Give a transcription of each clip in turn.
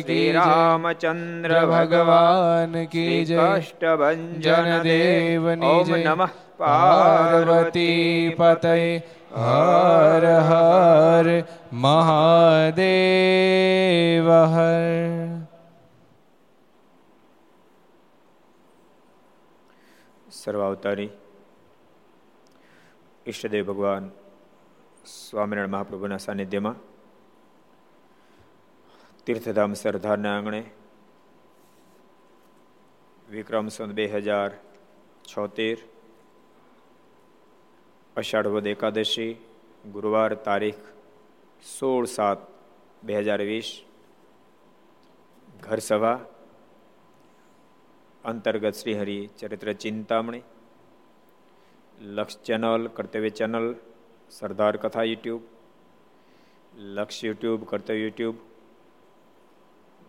શ્રી રામચંદ્ર ભગવાન કી ઓમ જય નમઃ પાર્વતી પતય હર હર મહાદેવ હર સર્વાવતારી ઈષ્ટદેવ ભગવાન સ્વામિનારાયણ મહાપ્રભુના સાનિધ્યમાં તીર્થધામ સરદારના આંગણે વિક્રમ સંત બે હજાર છોતેર અષાઢ વદ એકાદશી ગુરુવાર તારીખ સોળ સાત બે હજાર વીસ ઘર સભા અંતર્ગત શ્રીહરિ ચરિત્ર ચિંતામણી લક્ષ ચેનલ કર્તવ્ય ચેનલ સરદાર કથા યુટ્યુબ લક્ષ યુટ્યુબ કર્તવ્ય યુટ્યુબ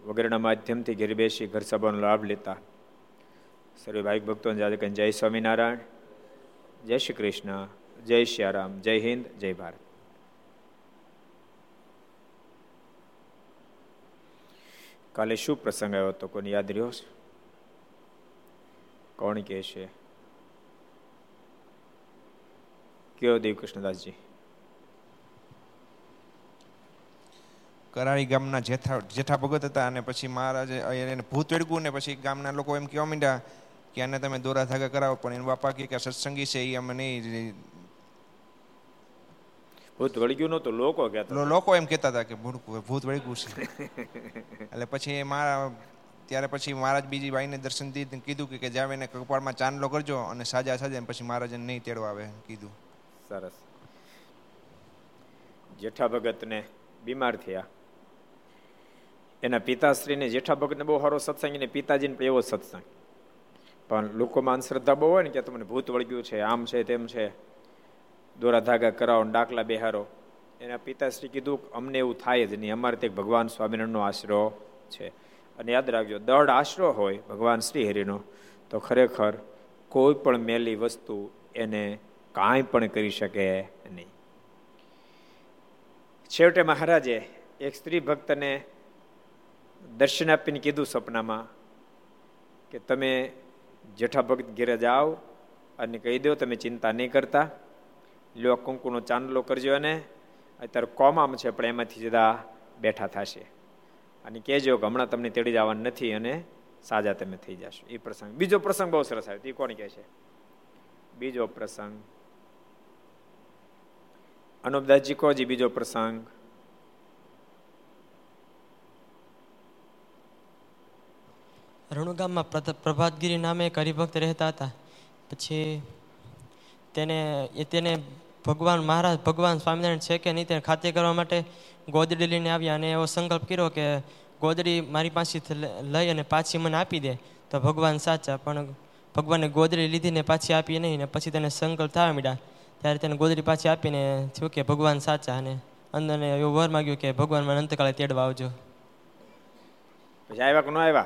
વગેરેના માધ્યમથી ઘેર બેસી ઘર સભાનો લાભ લેતા. સર્વે ભાઈ ભક્તોને જાતે કહીને જય સ્વામિનારાયણ, જય શ્રી કૃષ્ણ, જય શ્યારામ, જય હિન્દ, જય ભારત. કાલે શું પ્રસંગ આવ્યો હતો? કોને યાદ રહ્યો છે કોણ કે છે? કયો દેવ કૃષ્ણદાસજી? કરાળી ગામના જેઠા જેઠા ભગત હતા અને પછી મહારાજે એને ભૂત વેડગું ને પછી ગામના લોકો એમ કહેવા માંડ્યા કે આને તમે દોરા ધાગા કરાવો પણ એનું બાપા કે સત્સંગી છે એ અમે નહીં ભૂત વળગ્યું નતું લોકો કહેતા લોકો એમ કહેતા હતા કે ભૂત વળગ્યું છે. એટલે પછી મારા ત્યારે પછી મહારાજ બીજી બાઈને દર્શન દીધું કીધું કે જાવ એને કપાળમાં ચાંદલો કરજો અને સાજા સાજા પછી મહારાજને નહીં તેડવા આવે કીધું. સરસ. જેઠા ભગતને બીમાર થયા. એના પિતાશ્રીને જેઠા ભગતને બહુ સારો સત્સંગ, એને પિતાજીને પણ એવો સત્સંગ. પણ લોકોમાં અંધશ્રદ્ધા બહુ હોય ને કે તમને ભૂત વળગ્યું છે, આમ છે, તેમ છે. દોરા ધાગા કરાવો ડાકલા બેહારો. એના પિતાશ્રી કીધું અમને એવું થાય જ નહીં, અમારે તે ભગવાન સ્વામિનારાયણનો આશરો છે. અને યાદ રાખજો દળ આશરો હોય ભગવાન શ્રી હરિનો તો ખરેખર કોઈ પણ મેલી વસ્તુ એને કાંઈ પણ કરી શકે નહીં. છેવટે મહારાજે એક સ્ત્રી ભક્તને દર્શન આપીને કીધું સપનામાં કે તમે જેઠા ભક્ત ઘેરે જાઓ અને કહી દો, તમે ચિંતા નહીં કરતા. લ્યો કંકુનો ચાંદલો કરજો અને અત્યારે કોમામ છે, પણ એમાંથી જુદા બેઠા થશે. અને કહેજો કે હમણાં તમને તેડી જવાનું નથી અને સાજા તમે થઈ જશો. એ પ્રસંગ. બીજો પ્રસંગ બહુ સરસ આવ્યો. એ કોણ કહે છે? બીજો પ્રસંગ. અનુપદાસજી કોજી બીજો પ્રસંગ. રણુ ગામમાં પ્રભાતગીરી નામે એક હરિભક્ત રહેતા હતા. પછી તેને, એ તેને ભગવાન મહારાજ, ભગવાન સ્વામિનારાયણ છે કે નહીં તેને ખાતરી કરવા માટે ગોદડી લઈને આવ્યા અને એવો સંકલ્પ કર્યો કે ગોદડી મારી પાસેથી લઈ અને પાછી મને આપી દે. તો ભગવાન સાચા, પણ ભગવાને ગોદડી લીધીને પાછી આપી નહીં ને પછી તેને સંકલ્પ થવા માંડ્યા. ત્યારે તેને ગોદડી પાછી આપીને થયું કે ભગવાન સાચા અને અંદરને એવું વર માગ્યું કે ભગવાન મને અંતકાળે તેડવા આવજો. પછી આવ્યા કે ન આવ્યા?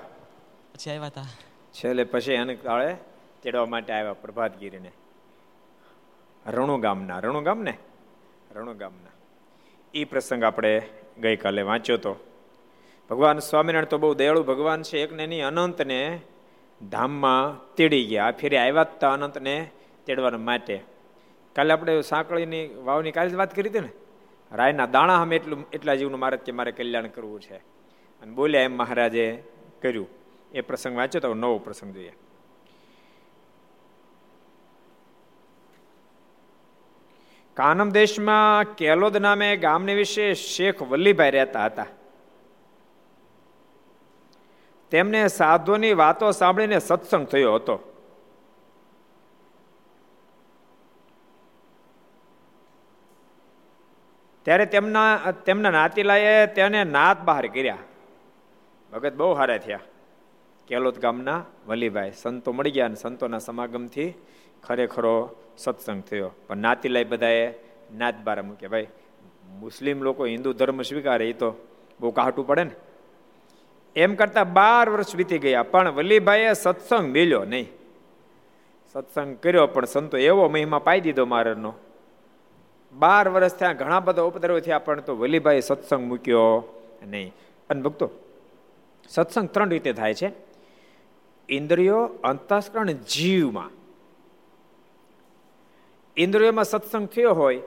પછી આવ્યા હતા છેલ્લે પછી એને કાળે તેડવા માટે આવ્યા પ્રભાતગીરીને. રણુ ગામના, રણુ ગામ ને રણુ ગામના. એ પ્રસંગ આપણે ગઈકાલે વાંચ્યો તો. ભગવાન સ્વામિનારાયણ તો બહુ દયાળુ ભગવાન છે, એકને નહીં, અનંતને ધામમાં તેડી ગયા. આ ફેરી આવ્યા હતા અનંતને તેડવાના માટે. કાલે આપણે સાંકળીની, વાવની કાલે જ વાત કરી હતી ને? રાયના દાણા હમ એટલું, એટલા જીવનું મારે કે મારે કલ્યાણ કરવું છે. અને બોલ્યા એમ મહારાજે કર્યું. એ પ્રસંગ વાંચ્યો તો નવો પ્રસંગ જોઈએ. કાનમ દેશમાં કેલોદ નામે ગામને વિશે શેખ વલ્લીભાઈ રહેતા હતા. તેમને સાધુની વાતો સાંભળીને સત્સંગ થયો હતો. ત્યારે તેમના તેમના નાતીલાએ તેને નાત બહાર કર્યા. ભગત બહુ હારા થયા. કેલોદ ગામના વલીભાઈ. સંતો મળી ગયા અને સંતોના સમાગમથી ખરેખરો સત્સંગ થયો. પણ નાતીલાય બધાએ નાત બાર મૂક્યા. ભાઈ, મુસ્લિમ લોકો હિન્દુ ધર્મ સ્વીકારે એ તો બહુ કાહટું પડે ને. એમ કરતા બાર વર્ષ વીતી ગયા, પણ વલ્લીભાઈએ સત્સંગ મેલ્યો નહીં. સત્સંગ કર્યો, પણ સંતો એવો મહિમા પાઈ દીધો મારનો. બાર વર્ષ થયા, ઘણા બધા ઉપદ્રવ થયા, પણ તો વલીભાઈ સત્સંગ મૂક્યો નહીં. અને ભક્તો, સત્સંગ ત્રણ રીતે થાય છે. ઇન્દ્રિયો અંતસ્કરણ જીવમાં. ઇન્દ્રિયોમાં સત્સંગ થયો હોય,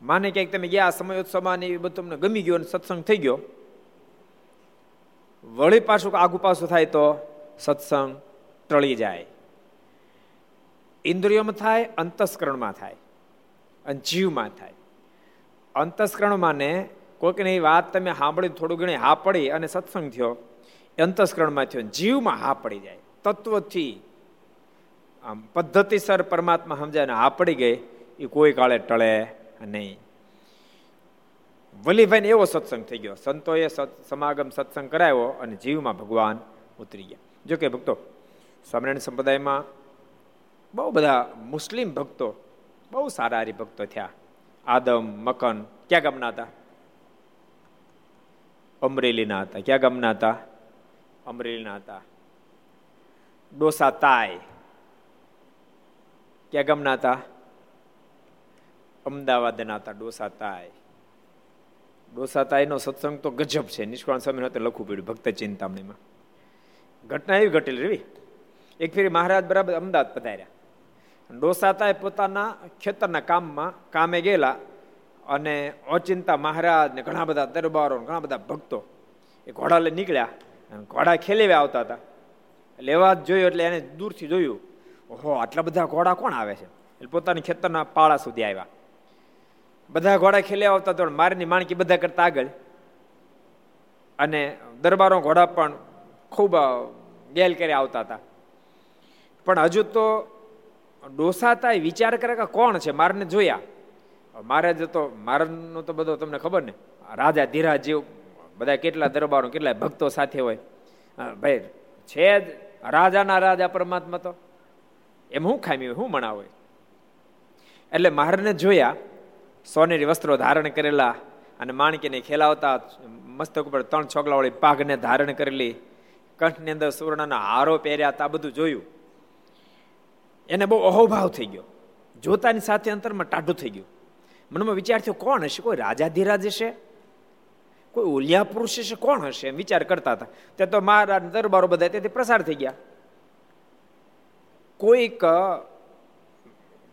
માને ક્યાંક તમે ગયા સમયોત્સવમાં એ બધું તમને ગમી ગયો અને સત્સંગ થઈ ગયો, વળી પાછું આગુ પાછું થાય તો સત્સંગ ટળી જાય. ઇન્દ્રિયોમાં થાય, અંતસ્કરણમાં થાય, અને જીવમાં થાય. અંતસ્કરણમાં ને કોઈકની વાત તમે સાંભળી, થોડું ઘણી હા પડી અને સત્સંગ થયો અંતસ્કરણમાં થયો. જીવમાં હા પડી જાય. તત્વથી આમ પદ્ધતિસર પરમાત્મા સમજાય હા પડી ગઈ, એ કોઈ કાળે ટળે નહીં. વલીભાઈને એવો સત્સંગ થઈ ગયો. સંતોએ સમાગમ સત્સંગ કરાવ્યો અને જીવમાં ભગવાન ઉતરી ગયા. જોકે ભક્તો સ્વામિનારાયણ સંપ્રદાયમાં બહુ બધા મુસ્લિમ ભક્તો, બહુ સારા હરિભક્તો થયા. આદમ, મકન, ક્યાં ગામના હતા? અમરેલીના હતા. ક્યાં ગામના હતા? અમરેલીના હતા. ડોસા તાય. ક્યાં ગામના હતા? અમદાવાદના હતા ડોસા તાય. ડોસા તાયનો સત્સંગ તો ગજબ છે. નિષ્કાળ સ્વામી hatte લખવું પડ્યું ભક્ત ચિંતામણીમાં. ઘટના એવી ઘટેલી રેવી. એક ફેરી મહારાજ બરાબર અમદાવાદ પધાર્યા. ડોસા તાય પોતાના ખેતરના કામમાં કામે ગયેલા અને અચિંતા મહારાજ ને ઘણા બધા દરબારો ઘણા બધા ભક્તો એ ઘોડા લઈ નીકળ્યા. ઘોડા ખેલેવા આવતા હતા. લેવા જ જોયું એટલે એને દૂરથી જોયું. ઓહો, આટલા બધા ઘોડા કોણ આવે છે? એટલે પોતાની ખેતરના પાળા સુધી આવ્યા. બધા ઘોડા ખેલે આવતા તો મારની માણકી બધા કરતા આગળ. અને દરબારો ઘોડા પણ ખૂબ ગેલ કરી આવતા હતા. પણ હજુ તો ડોસાતા વિચાર કરે કે કોણ છે? મારને જોયા. મારે તો, મારનો તો બધો તમને ખબર ને, રાજા ધીરા જેવ બધા કેટલા દરબારો કેટલા ભક્તો સાથે હોય. ભાઈ, છે જ રાજાના રાજા પરમાત્મા તો. એમ હું ખામી હોય, હું મણા હોય? એટલે મહારાજને જોયા, સોનેરી વસ્ત્રો ધારણ કરેલા અને માણકીને ખેલાવતા મસ્તક ઉપર ત્રણ છોકલાવાળી પાઘને ધારણ કરેલી, કંઠની અંદર સુવર્ણના હારો પહેર્યા હતા બધું જોયું. એને બહુ અહોભાવ થઈ ગયો. જોતાની સાથે અંતરમાં ટાઢું થઈ ગયું. મનમાં વિચાર થયો, કોણ હશે? કોઈ રાજાધિરાજ હશે? કોઈ ઓલિયા પુરુષ કોણ હશે એમ વિચાર કરતા હતા. તે તો મહારાજ દરબારો બધા તેથી પ્રસાર થઈ ગયા. કોઈક,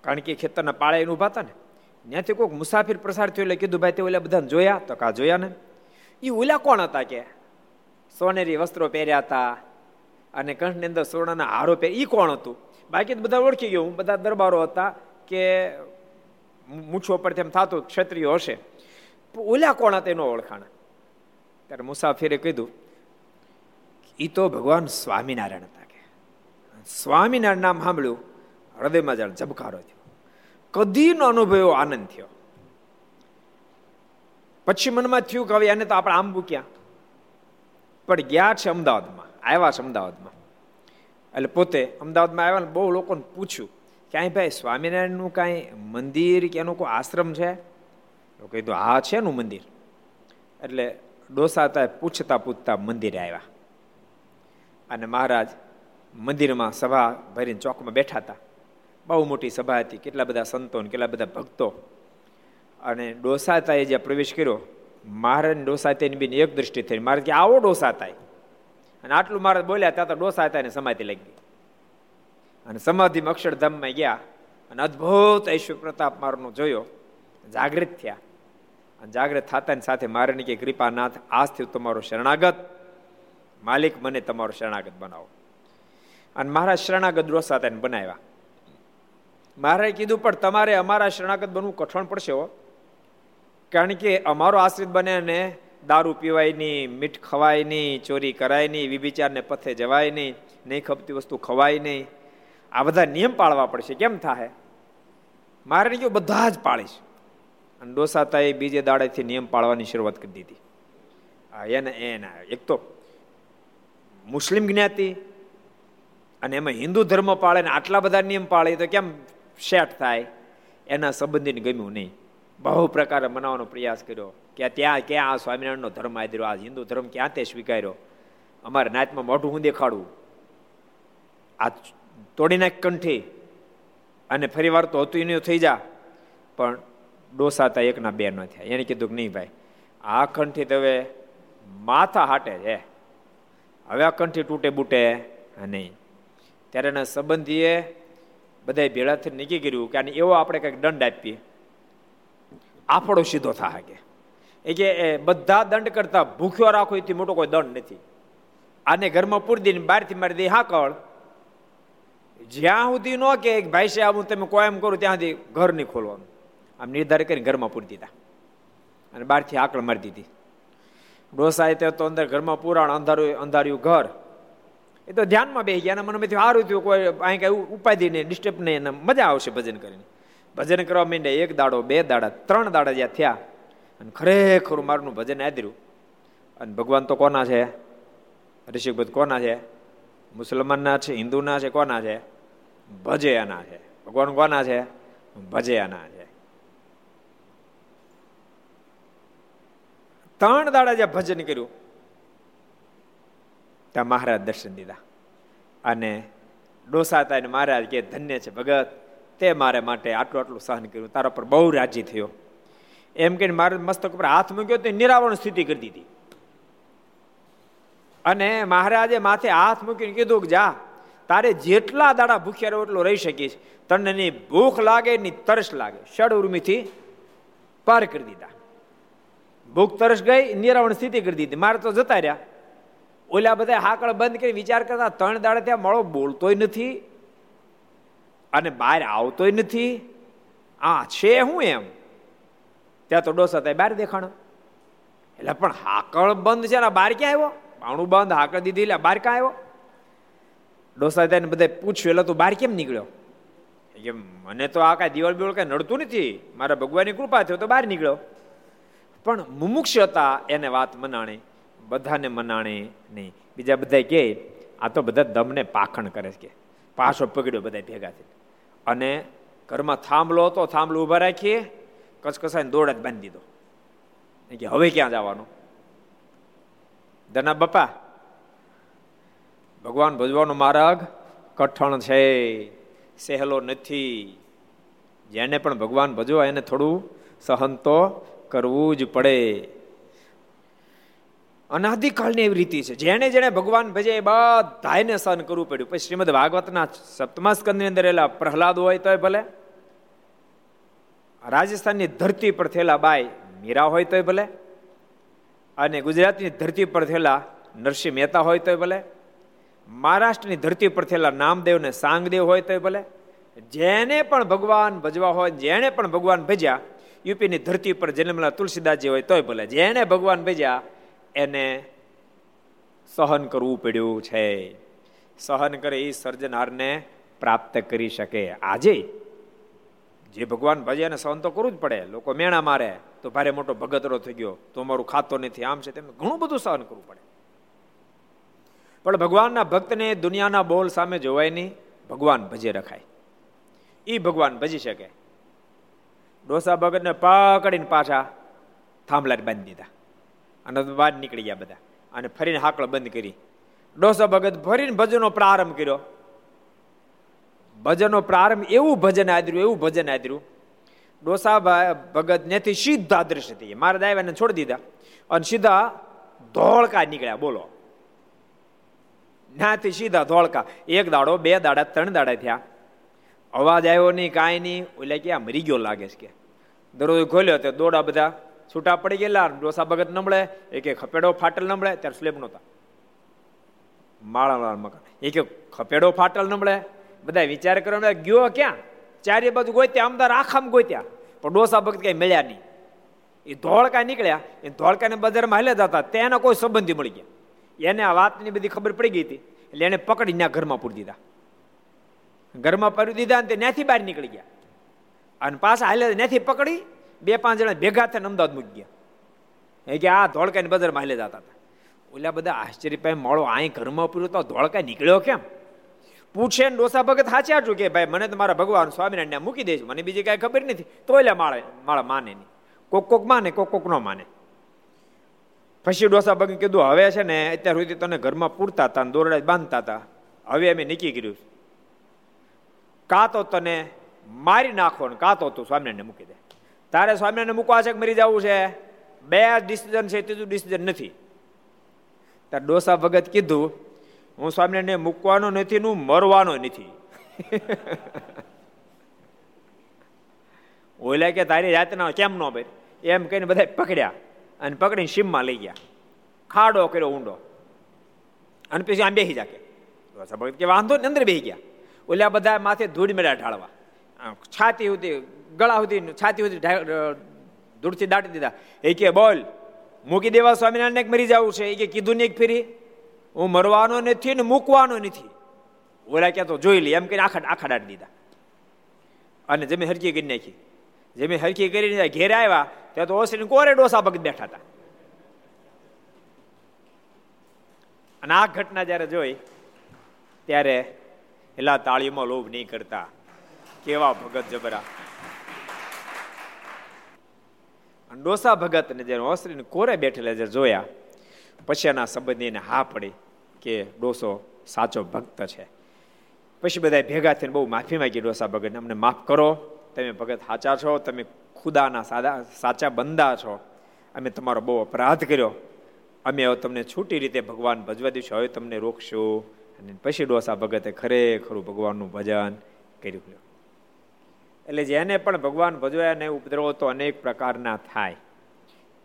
કારણ કે ખેતરના પાળે ઊભા હતા ને, ત્યાંથી કોઈક મુસાફિર પ્રસાર થયો એટલે કીધું, ભાઈ, તે ઓલા બધા જોયા? તો કા જોયા ને? એ ઓલા કોણ હતા કે? સોનેરી વસ્ત્રો પહેર્યા હતા અને કંઠની અંદર સોનાના હારો પહેર એ કોણ હતું? બાકી બધા ઓળખી ગયો. બધા દરબારો હતા કે મૂછો પરથી એમ થતું ક્ષત્રિયો હશે. ઓલા કોણ હતા એનો ઓળખાણ? ત્યારે મુસાફરે કીધું એ તો ભગવાન સ્વામિનારાયણ હતા કે. સ્વામિનારાયણ નામ સાંભળ્યું, હૃદયમાં જાણ ઝબકારો થયો. કદી નો અનુભવ આનંદ થયો. પછી મનમાં થયું કે હવે એને તો આપણે આમ મૂક્યા પણ ગયા છે અમદાવાદમાં, આવ્યા છે અમદાવાદમાં. એટલે પોતે અમદાવાદમાં આવ્યા ને બહુ લોકોને પૂછ્યું કે, અહીં ભાઈ સ્વામિનારાયણનું કાંઈ મંદિર કે એનો કોઈ આશ્રમ છે? તો કીધું, હા, છે એનું મંદિર. એટલે ડોસાતા પૂછતા પૂછતા મંદિરે આવ્યા. અને મહારાજ મંદિરમાં સભા ભરીને ચોકમાં બેઠા હતા. બહુ મોટી સભા હતી, કેટલા બધા સંતો કેટલા બધા ભક્તો. અને ડોસાતાએ જે પ્રવેશ કર્યો મહારાજ ડોસાતાની બીને એક દ્રષ્ટિ થઈ. મહારાજ કે, આવો ડોસાતાય અને આટલું મહારાજ બોલ્યા, ત્યાં તો ડોસાતાને સમાધિ લાગી અને સમાધિમાં અક્ષરધામમાં ગયા અને અદ્ભુત ઐશ્વર પ્રતાપ મારનો જોયો. જાગૃત થયા. થતા થતાની સાથે મારની કે કૃપાનાથ, આજથી તમારો શરણાગત. માલિક મને તમારો શરણાગત બનાવો. અને મારા શરણાગત ડોસાતાને બનાવ્યા. મારે કીધું, પણ તમારે અમારા શરણાગત બનવું કઠણ પડશે હો. કારણ કે અમારો આશ્રિત બને ને દારૂ પીવાય નહીં, મીઠ ખવાય નહીં, ચોરી કરાય નહીં, વિભિચારને પથે જવાય નહીં નહીં ખપતી વસ્તુ ખવાય નહીં. આ બધા નિયમ પાળવા પડશે. કેમ થાય મારે કહ્યું બધા જ પાળીશ. અને ડોસાતાએ બીજે દાડેથી નિયમ પાળવાની શરૂઆત કરી દીધી. એને, એના, એક તો મુસ્લિમ જ્ઞાતિ અને એમાં હિન્દુ ધર્મ પાળે ને આટલા બધા નિયમ પાળે તો કેમ સેટ થાય? એના સંબંધીને ગમ્યું નહીં. બહુ પ્રકારે મનાવવાનો પ્રયાસ કર્યો કે ત્યાં ક્યાં આ સ્વામિનારાયણનો ધર્મ આદર્યો આ હિન્દુ ધર્મ ક્યાં તે સ્વીકાર્યો? અમારે નાચમાં મોઢું હું દેખાડું. આ તોડી નાખ કંઠી. અને ફરી વાર તો હતું નહીં, થઈ જા. પણ ડોસાતા એકના બે ન થયા. એને કીધું કે નહીં ભાઈ, આ કંઠી તો હવે માથા હાટે છે. હવે આ કંઠી તૂટે બૂટે નહીં. ત્યારે એના સંબંધીએ બધા ભેળા થઈને નક્કી કર્યું કે આને એવો આપણે કંઈક દંડ આપીએ. આફડો સીધો થાય કે. એ કે બધા દંડ કરતા ભૂખ્યો રાખો, એથી મોટો કોઈ દંડ નથી. આને ઘરમાં પૂરી દઈને બહારથી મારી દઈ હાકળ જ્યાં સુધી ન કે, ભાઈ સાહેબ, હું તમે કોઈ કરું ત્યાં સુધી ઘર નહીં ખોલવાનું. આમ નિર્ધાર કરીને ઘરમાં પૂરી દીધા. અને બહારથી આકળ મારી દીધી. ડોસાએ તો અંદર ઘરમાં પુરાણ, અંધારું, અંધાર્યું ઘર. એ તો ધ્યાનમાં બેસી ગયા મને સારું થયું, કોઈ અહીં કઈ ઉપાધિ નહીં ડિસ્ટર્બ નહીં અને મજા આવશે ભજન કરીને. ભજન કરવા માંડ્યા એક દાડો, બે દાડા, ત્રણ દાડા જ્યાં થયા. અને ખરેખર મારું ભજન આદર્યું. અને ભગવાન તો કોના છે? ઋષિભદ કોના છે? મુસલમાનના છે, હિન્દુના છે, કોના છે? ભજયાના છે. ભગવાન કોના છે? ભજયાના છે. ત્રણ દાડા જ્યાં ભજન કર્યું, ત્યાં મહારાજ દર્શન દીધા. અને ડોસાતા મહારાજ કે ધન્ય છે ભગત, તે મારે માટે આટલું આટલું સહન કર્યું. તારા પર બહુ રાજી થયો. એમ કે મારે મસ્તક ઉપર હાથ મૂક્યો તો નિરાવરણ સ્થિતિ કરી દીધી. અને મહારાજે માથે હાથ મૂકીને કીધું કે, જા, તારે જેટલા દાડા ભૂખ્યા રહો એટલો રહી શકીશ. તને ભૂખ લાગે, ની તરસ લાગે. ષડ ઉર્મીથી પાર કરી દીધા. ભૂખ તરસ ગઈ નિરાવણ સ્થિતિ કરી દીધી. મારે તો જતા રહ્યા. ઓલા બધા હાકળ બંધ કરી વિચાર કરતા ત્રણ દાડે ત્યાં મળો, બોલતોય નથી. અને બહાર આવતોય નથી. આ છે હું એમ. ત્યાં તો ડોસા થાય, બહાર દેખાણો. એટલે પણ હાકળ બંધ છે ને બહાર ક્યાં આવ્યો? પાણું બંધ હાકળ દીધી, એટલે બહાર ક્યાં આવ્યો? ડોસા થાય બધા પૂછ્યું, એટલે તું બહાર કેમ નીકળ્યો? મને તો આ કાંઈ દિવાળ બિવાળ કાંઈ નડતું નથી. મારા ભગવાનની કૃપા થયો તો બહાર નીકળ્યો. પણ મુમુક્ષ હતા એને વાત મનાણી, બધાને મનાણી નહીં. બીજા બધા કે, આ તો બધા દમને પાખણ કરે કે, પાછો પકડ્યો બધા ભેગા થઈ અને ઘરમાં થાંભલો હતો, થાંભલો ઊભા રાખીએ કચકસાઈને દોડ જ બાંધી દીધો. કે હવે ક્યાં જવાનું? દના બાપા, ભગવાન ભજવાનો માર્ગ કઠણ છે, સહેલો નથી. જેને પણ ભગવાન ભજવા એને થોડું સહન તો કરવું જ પડે. અનાદિકાળની એવી રીતિ છે. જેને જેને ભગવાન ભજે એ બધાને સહન કરવું પડ્યું. પછી શ્રીમદ ભાગવતના સપ્તમા સ્કંદની અંદર એલા પ્રહલાદ હોય તોય ભલે, રાજસ્થાનની ધરતી પર થયેલા બાય મીરા હોય તોય ભલે, અને ગુજરાતની ધરતી પર થયેલા નરસિંહ મહેતા હોય તોય ભલે, મહારાષ્ટ્રની ધરતી પર થયેલા નામદેવ ને સાંગદેવ હોય તોય ભલે, જેને પણ ભગવાન ભજવા હોય જેને પણ ભગવાન ભજ્યા યુપીની ધરતી પર જન્મેલા તુલસીદાસજી હોય તોય ભલે જેને ભગવાન ભજ્યા, એને સહન કરવું પડ્યું છે. સહન કરે એ સર્જનહારને પ્રાપ્ત કરી શકે. આજે જે ભગવાન ભજે એને સહન તો કરવું જ પડે. લોકો મેણા મારે, તો ભારે મોટો ભગતરો થઈ ગયો, તો અમારું ખાતો નથી, આમ છે તેમ ઘણું બધું સહન કરવું પડે. પણ ભગવાનના ભક્તને દુનિયાના બોલ સામે જોવાય નહીં, ભગવાન ભજે રખાય. એ ભગવાન ભજી શકે. ડોસા ભગતને પકડીને પાછા થાંભલા બાંધી દીધા. અને બહાર નીકળી ગયા બધા. અને ફરીને હાકળ બંધ કરી. ડોસા ભગત ફરીને ભજનો પ્રારંભ કર્યો. ભજનો પ્રારંભ એવું ભજન આદર્યું, એવું ભજન આદર્યું. ડોસા ભગત નેથી સીધા દ્રશ્ય થઈ મારા દાયવાને છોડી દીધા. અને સીધા ધોળકા નીકળ્યા. બોલો. નાથી સીધા ધોળકા. એક દાડો, બે દાડા, ત્રણ દાડા થયા. અવાજ આવ્યો નહીં, કાંઈ નહીં. ઓલે કે આ મરી ગયો લાગે છે કે. દરરોજ ખોલ્યો તો દોડા બધા છૂટા પડી ગયેલા ડોસા ભગત નમળે એક ખપેડો ફાટલ નમળે ત્યારે સ્લેબ નહોતા. માળા મકાન. એક ખપેડો ફાટલ નમળે બધા વિચાર કરવા ગયો ક્યાં? ચારે બાજુ ગોત્યા અમદાર આખામાં ગોત્યા. પણ ડોસા ભગત કઈ મળ્યા નહીં. એ ધોળકા નીકળ્યા. એ ધોળકાને બજારમાં હાલે જતા. તેના કોઈ સંબંધી મળી ગયા. એને આ વાતની બધી ખબર પડી ગઈ હતી. એટલે એને પકડીને ઘરમાં પૂરી દીધા. ઘરમાં પડી દીધા ને તે ત્યાંથી બહાર નીકળી ગયા. અને પાછા હાલે ત્યાંથી પકડી, બે પાંચ જણા ભેગા થઈને અમદાવાદ મૂકી ગયા. એ કે આ ધોળકાની બજારમાં હાલે જતા હતા. ઓલા બધા આશ્ચર્ય પાય મળો અહીં ઘરમાં પૂર્યો તો ધોળકા નીકળ્યો કેમ? પૂછે ને ડોસા ભગત સાચા છું કે, ભાઈ, મને તો મારા ભગવાન સ્વામિનારાયણ મૂકી દઈશ મને બીજી કાંઈ ખબર નથી. તો એટલે માળે, માળા માને નહીં. કોક કોક માને, કોક કોક ન માને. પછી ડોસા ભગત કીધું, હવે છે ને, અત્યાર સુધી તને ઘરમાં પૂરતા હતા દોરડા બાંધતા હતા. હવે અમે નીકળી કર્યું કાં તો તને મારી નાખો ને કાં તો તું સ્વામિનારાયણ મૂકી દે. તારે સ્વામિનારાયણ મૂકવા છે કે મરી જવું છે? બે ડિસિઝન છે, ત્રીજું ડિસિઝન નથી. તાર ડોસા ભગત કીધું, હું સ્વામિનારાયણ મૂકવાનો નથી હું મરવાનો નથી. ઓલા કે, તારી જાતના કેમ નો ભાઈ એમ કહીને બધા પકડ્યા અને પકડીને શીમમાં લઈ ગયા. ખાડો કર્યો ઊંડો. અને પછી આમ બેસી જાકે. ભગત કે, વાંધો ને અંદર બેસી ગયા. ઓલા બધા માથે ધૂળ મેળા ઢાળવા. છાતી સુધી, ગળા સુધી, છાતી સુધી ધૂળથી દાટી દીધા. એ કે, બોલ, મૂકી દેવા સ્વામિનારાયણ મરી જવું છે? એ કે, કીધું ને એક ફેરી? હું મરવાનો નથી ને મૂકવાનો નથી. ઓલા ક્યાં તો જોઈ લે, એમ કરીને આખા આખા દાટી દીધા. અને જમીન હરકી કરી નાખી. જમીન હરકી કરીને ઘેરે આવ્યા, ત્યાં તો ઓસરીને કોરે ડોસા ભગત બેઠા હતા. અને આ ઘટના જ્યારે જોઈ, ત્યારે એલા તાળીમાં લોભ નહીં કરતા. કેવા ભગત જબરા. ડોસા ભગત ને જયારે ઓસરીને કોરે બેઠેલા જે જોયા, પછી એના સંબંધીને હા પડી કે ડોસો સાચો ભક્ત છે. પછી બધા ભેગા થઈને બહુ માફી માંગી ડોસા ભગતને, અમને માફ કરો, તમે ભગત સાચા છો, તમે ખુદાના સાદા, સાચા બંદા છો. અમે તમારો બહુ અપરાધ કર્યો. અમે હવે તમને છૂટી રીતે ભગવાન ભજવા દઈશું હવે તમને રોકશું. અને પછી ડોસા ભગતે ખરેખરું ભગવાનનું ભજન કર્યું. એટલે જેને પણ ભગવાન ભજવાય અને ઉપદ્રવો તો અનેક પ્રકારના થાય.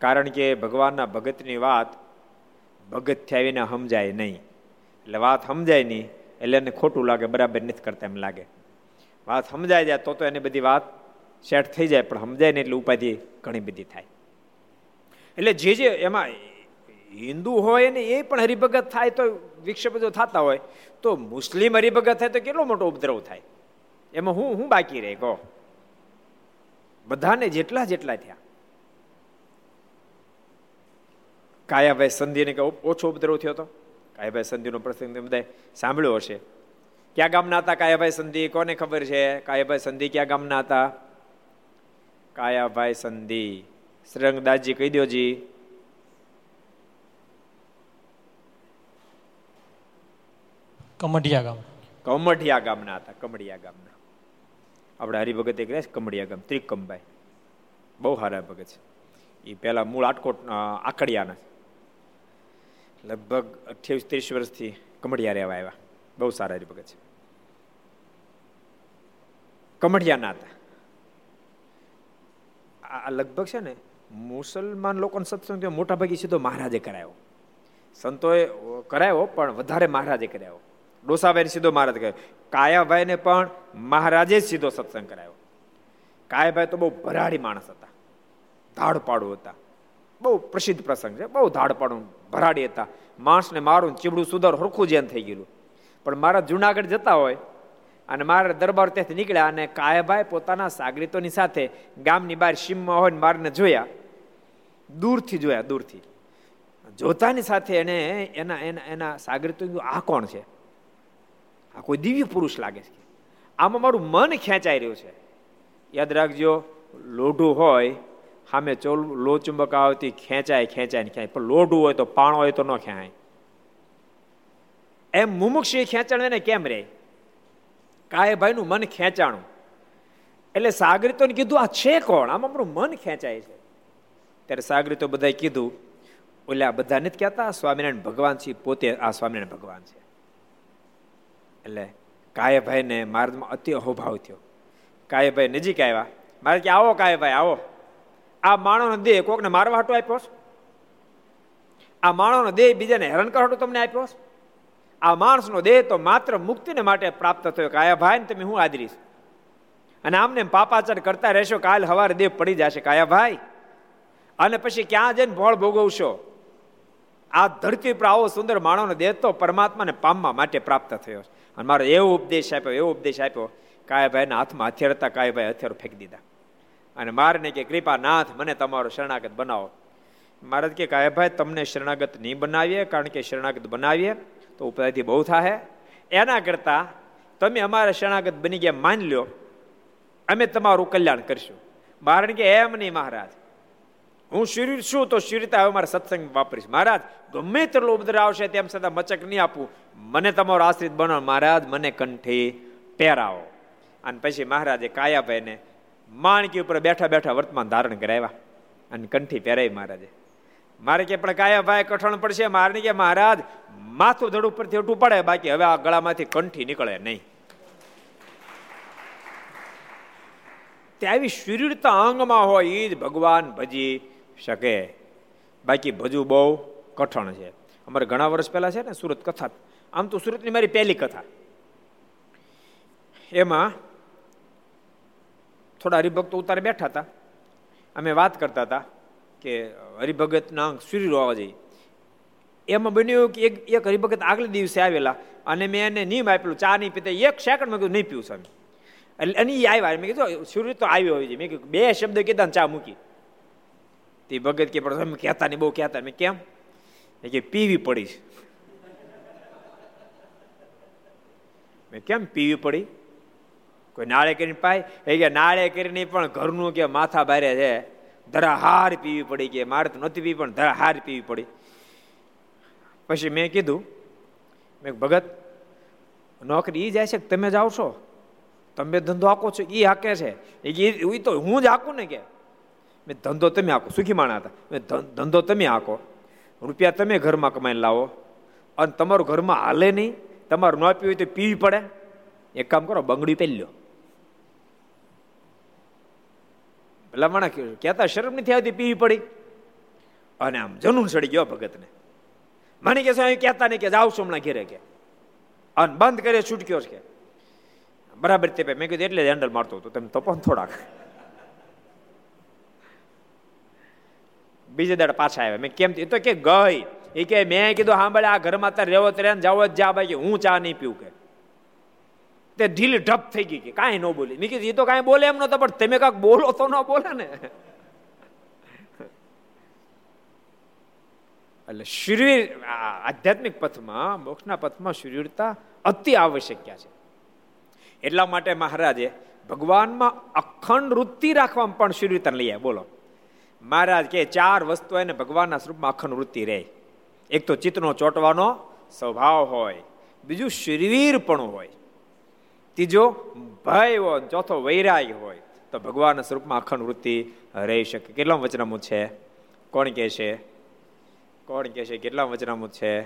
કારણ કે ભગવાનના ભગતની વાત ભગત આવીને સમજાય નહીં. એટલે વાત સમજાય નહીં, એટલે એને ખોટું લાગે, બરાબર નથી કરતા એમ લાગે. વાત સમજાય જાય તો તો એની બધી વાત સેટ થઈ જાય, પણ સમજાય નહીં એટલે ઉપાધિ ઘણી બધી થાય. એટલે જે જે એમાં હિન્દુ હોય ને એ પણ હરિભગત થાય તો વિક્ષેપ જો થતા હોય, તો મુસ્લિમ હરિભગત થાય તો કેટલો મોટો ઉપદ્રવ થાય? એમાં હું હું બાકી રહે, કહો. બધાને જેટલા જેટલા થયા. કાયાભાઈ સંધિને કે ઓછો ઉપદ્રવ થયો હતો કાયાભાઈ સંધિનો પ્રસંગ બધા સાંભળ્યો હશે. ક્યાં ગામના હતા કાયાભાઈ સંધિ? કોને ખબર છે? કાયાભાઈ સંધિ ક્યાં ગામના હતા? કાયાભાઈ સંધિ. શ્રંગદાસજી કહી દો કમઢિયા ગામ. કમઢિયા ગામના હતા કમડિયા ગામના. આપણે હરિભગત એક રહે કમડિયા ગામ, ત્રિકમભાઈ. બહુ સારા ભગત છે. એ પહેલા મૂળ આટકોટ આકડિયાના લગભગ અઠ્યાવીસ, ત્રીસ વર્ષથી કમડિયા રહેવા આવ્યા. બહુ સારા હરિભગત છે. કમઢિયાના હતા. આ લગભગ છે ને, મુસલમાન લોકોનો સત્સંગ મોટા ભાગે સીધો મહારાજે કરાયો. સંતોએ કરાયો, પણ વધારે મહારાજે કરાયો. ડોસાભાઈને સીધો મહારાજ કહ્યો કાયાભાઈને પણ મહારાજે જ સીધો સત્સંગ કરાયો. કાયાભાઈ તો બહુ ભરાડી માણસ હતા ધાડપાડું હતા. બહુ પ્રસિદ્ધ પ્રસંગ છે, બહુ ધાડપાડું ભરાડી હતા. માણસને મારું ચીબડું સુધાર હરખું જેમ થઈ ગયેલું. પણ મારા જુનાગઢ જતા હોય અને મારા દરબાર ત્યાંથી નીકળ્યા અને કાયાભાઈ પોતાના સાગરીતોની સાથે ગામની બહાર શીમમાં હોય મારને જોયા. દૂરથી જોયા, દૂરથી. જોતાની સાથે એને, એના એના એના સાગરીતો આ કોણ છે? આ કોઈ દિવ્ય પુરુષ લાગે છે. આમાં મારું મન ખેંચાઈ રહ્યું છે. યાદ રાખજો, લોઢું હોય, સામે ચોલ, લો ચુંબક આવતી, ખેંચાય ખેંચાય ને ખેંચાય. પણ લોઢું હોય તો પાણ હોય તો ન ખેંચાય. એમ મુમુક્ષી ખેંચાણ એને કેમ રે? કાયભાઈનું મન ખેંચાણું. એટલે સાગરીતોને કીધું, આ છે કોણ? આમાં આપણું મન ખેંચાય છે. ત્યારે સાગરીતો બધાએ કીધું, ઓલા બધા નથી કહેતા? સ્વામિનારાયણ ભગવાન છે, પોતે આ સ્વામિનારાયણ ભગવાન છે. એટલે કાયભાઈને માર્ગમાં અતિ અહોભાવ થયો. કાયભાઈ નજીક આવ્યા. મારે કે, આવો કાયભાઈ, આવો. આ માણસનો દેહ કોકને મારવા હાટો આપ્યો છે? આ માણસનો દેહ બીજાને હેરાન કરવા તમને આપ્યો છે? આ માણસનો દેહ તો માત્ર મુક્તિને માટે પ્રાપ્ત થયો. કાયાભાઈ તમે હું આદરીશ અને આમને પાપાચાર કરતા રહેશો કાલ હવારે દેહ પડી જશે. કાયાભાઈ, અને પછી ક્યાં જઈને ભોળ ભોગવશો? આ ધરતી પર આવો સુંદર માણસનો દેહ તો પરમાત્માને પામવા માટે પ્રાપ્ત થયો છે. અને મારો એવો ઉપદેશ આપ્યો, એવો ઉપદેશ આપ્યો, કાયાભાઈના હાથમાં હથિયાર હતા, કાયાભાઈ હથિયારો ફેંકી દીધા. અને મારને કે કૃપા નાથ મને તમારો શરણાગત બનાવો. મહારાજ કે, કાયાભાઈ, તમને શરણાગત નહીં બનાવીએ, કારણ કે શરણાગત બનાવીએ તો ઉપાધિ બહુ થાય એના કરતાં તમે અમારા શરણાગત બની ગયા, માની લો અમે તમારું કલ્યાણ કરશું. કારણ કે એમ નહીં મહારાજ. હું શરીર છું તો શરીરતા હવે મારા સત્સંગ વાપરીશ. મહારાજ, ગમે તેટલો ઉપદ્રવ આવશે તેમ છતાં મચક નહીં આપું. મને તમારો આશ્રિત બનાવો મહારાજ, મને કંઠી પહેરાવો. અને પછી મહારાજે કાયાભાઈને માણકી ઉપર બેઠા બેઠા વર્તમાન ધારણ કરાવ્યા. અને કંઠી પહેરાવી મહારાજે. મારે કે, પણ કાયાભાઈ, કઠણ પડશે. મારે કે, મહારાજ, માથું ધડ ઉપરથી ઉઠવું પડે. બાકી હવે આ ગળામાંથી કંઠી નીકળે નહીં. તે આવી શરીરતા અંગમાં હોય એ જ ભગવાન ભજી શકે. બાકી ભજવું બહુ કઠણ છે. અમારે ઘણા વર્ષ પહેલા છે ને સુરત કથા આમ તો સુરતની મારી પહેલી કથા. એમાં થોડા હરિભક્તો ઉતારે બેઠા હતા. અમે વાત કરતા હતા કે હરિભગતના શરીર આવવા જોઈએ એમાં બન્યું કે એક એક હરિભગત આગલા દિવસે આવેલા અને મેં એને નિયમ આપેલું ચા નહીં પીતા. એક સેકન્ડ મેં કીધું, નહીં પીવું, સ્વામી. એટલે અને એ આવ્યા. મેં કીધું સૂર્ય તો આવ્યો હોય છે. મેં કીધું, બે શબ્દ કીધા ચા મૂકી. તે ભગત કે પણ કહેતા નહીં, બહુ કહેતા મેં કેમ? કે પીવી પડી મેં કેમ પીવી પડી? કોઈ નાળે કરીને પાય? એ કે નાળે કરીને પણ ઘરનું કે માથા બારે છે. ધરાહાર પીવી પડી કે મારે તો નહોતી પીવી, પણ ધરાહાર પીવી પડી. પછી મેં કીધું, મેં ભગત, નોકરી એ જાય છે તમે જાઓ છો તમે ધંધો આકો છો એ હાકે છે. એ તો હું જ હાકું ને કે? મેં ધંધો તમે આખો. સુખી માણા હતા? મેં ધંધો તમે આકો રૂપિયા તમે ઘરમાં કમાઈને લાવો. અને તમારું ઘરમાં હાલે નહીં. તમારું ન પીવું તો પીવી પડે. એક કામ કરો, બંગડી પહેરી લો ભલામણા કહેતા શરમ નથી આવતી, પીવી પડી. અને આમ જનૂન સડી ગયો ભગતને. મને કે અહીં કહેતા નહીં કે આવશો હમણાં ઘેરે કે. અને બંધ કરે છૂટક્યો છે બરાબર તે મેં કીધું એટલે હેન્ડલ મારતો હતો. તમે તો પણ થોડાક. બીજે દાડ પાછા આવ્યા. મેં કેમ તો? કે ગઈ. એ કે મેં કીધું સાંભળે આ ઘરમાં તારે રહેવો ત્યારે જાવ જ જા ભાઈ હું ચા નહીં પીવું કે. તે ઢીલ ઢપ થઈ ગઈ કે કાંઈ ન બોલી. મેં કીધું, એ તો કાંઈ બોલે એમ નતો પણ તમે કાંક બોલો તો ન બોલે ને. એટલે શરીર આધ્યાત્મિક પથમાં, મોક્ષના પથમાં શરીરતા અતિ આવશ્યક છે. એટલા માટે મહારાજે ભગવાનમાં અખંડ વૃત્તિ રાખવામાં પણ શરીરતા લઈ આવે બોલો. મહારાજ કે ચાર વસ્તુ એને ભગવાનના સ્વરૂપમાં અખંડ વૃત્તિ રહે. એક તો ચિત્તનો ચોંટવાનો સ્વભાવ હોય, બીજું શરીર પણ હોય, ત્રીજો ભય હોય, ચોથો વૈરાય હોય, તો ભગવાનના સ્વરૂપમાં અખંડ વૃત્તિ રહી શકે. કેટલા વચનામૃત છે? કોણ કહે છે? કોણ કહે છે? કેટલા વચનામૃત છે?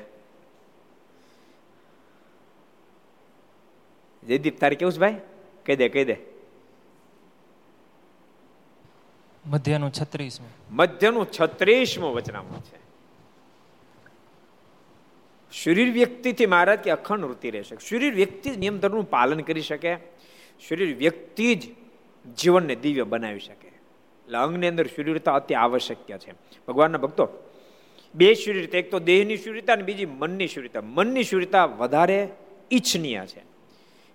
જયદીપ, તારે કેવું છે ભાઈ? કહી દે કહી દે. મધ્યનું છત્રીસમું. મધ્યનું છત્રીસમું વચનામું છે. શરીર વ્યક્તિથી મહારાજ કે અખંડ વૃત્તિ રહેશે શરીર વ્યક્તિ જ નિયમ પાલન કરી શકે. શરીર વ્યક્તિ જ જીવનને દિવ્ય બનાવી શકે. એટલે અંગની અંદર શરીરતા અતિ આવશ્યક છે. ભગવાનના ભક્તો, બે શરીરતા એક તો દેહની શરીરતા અને બીજી મનની શરીરતા મનની શરીરતા વધારે ઈચ્છનીય છે.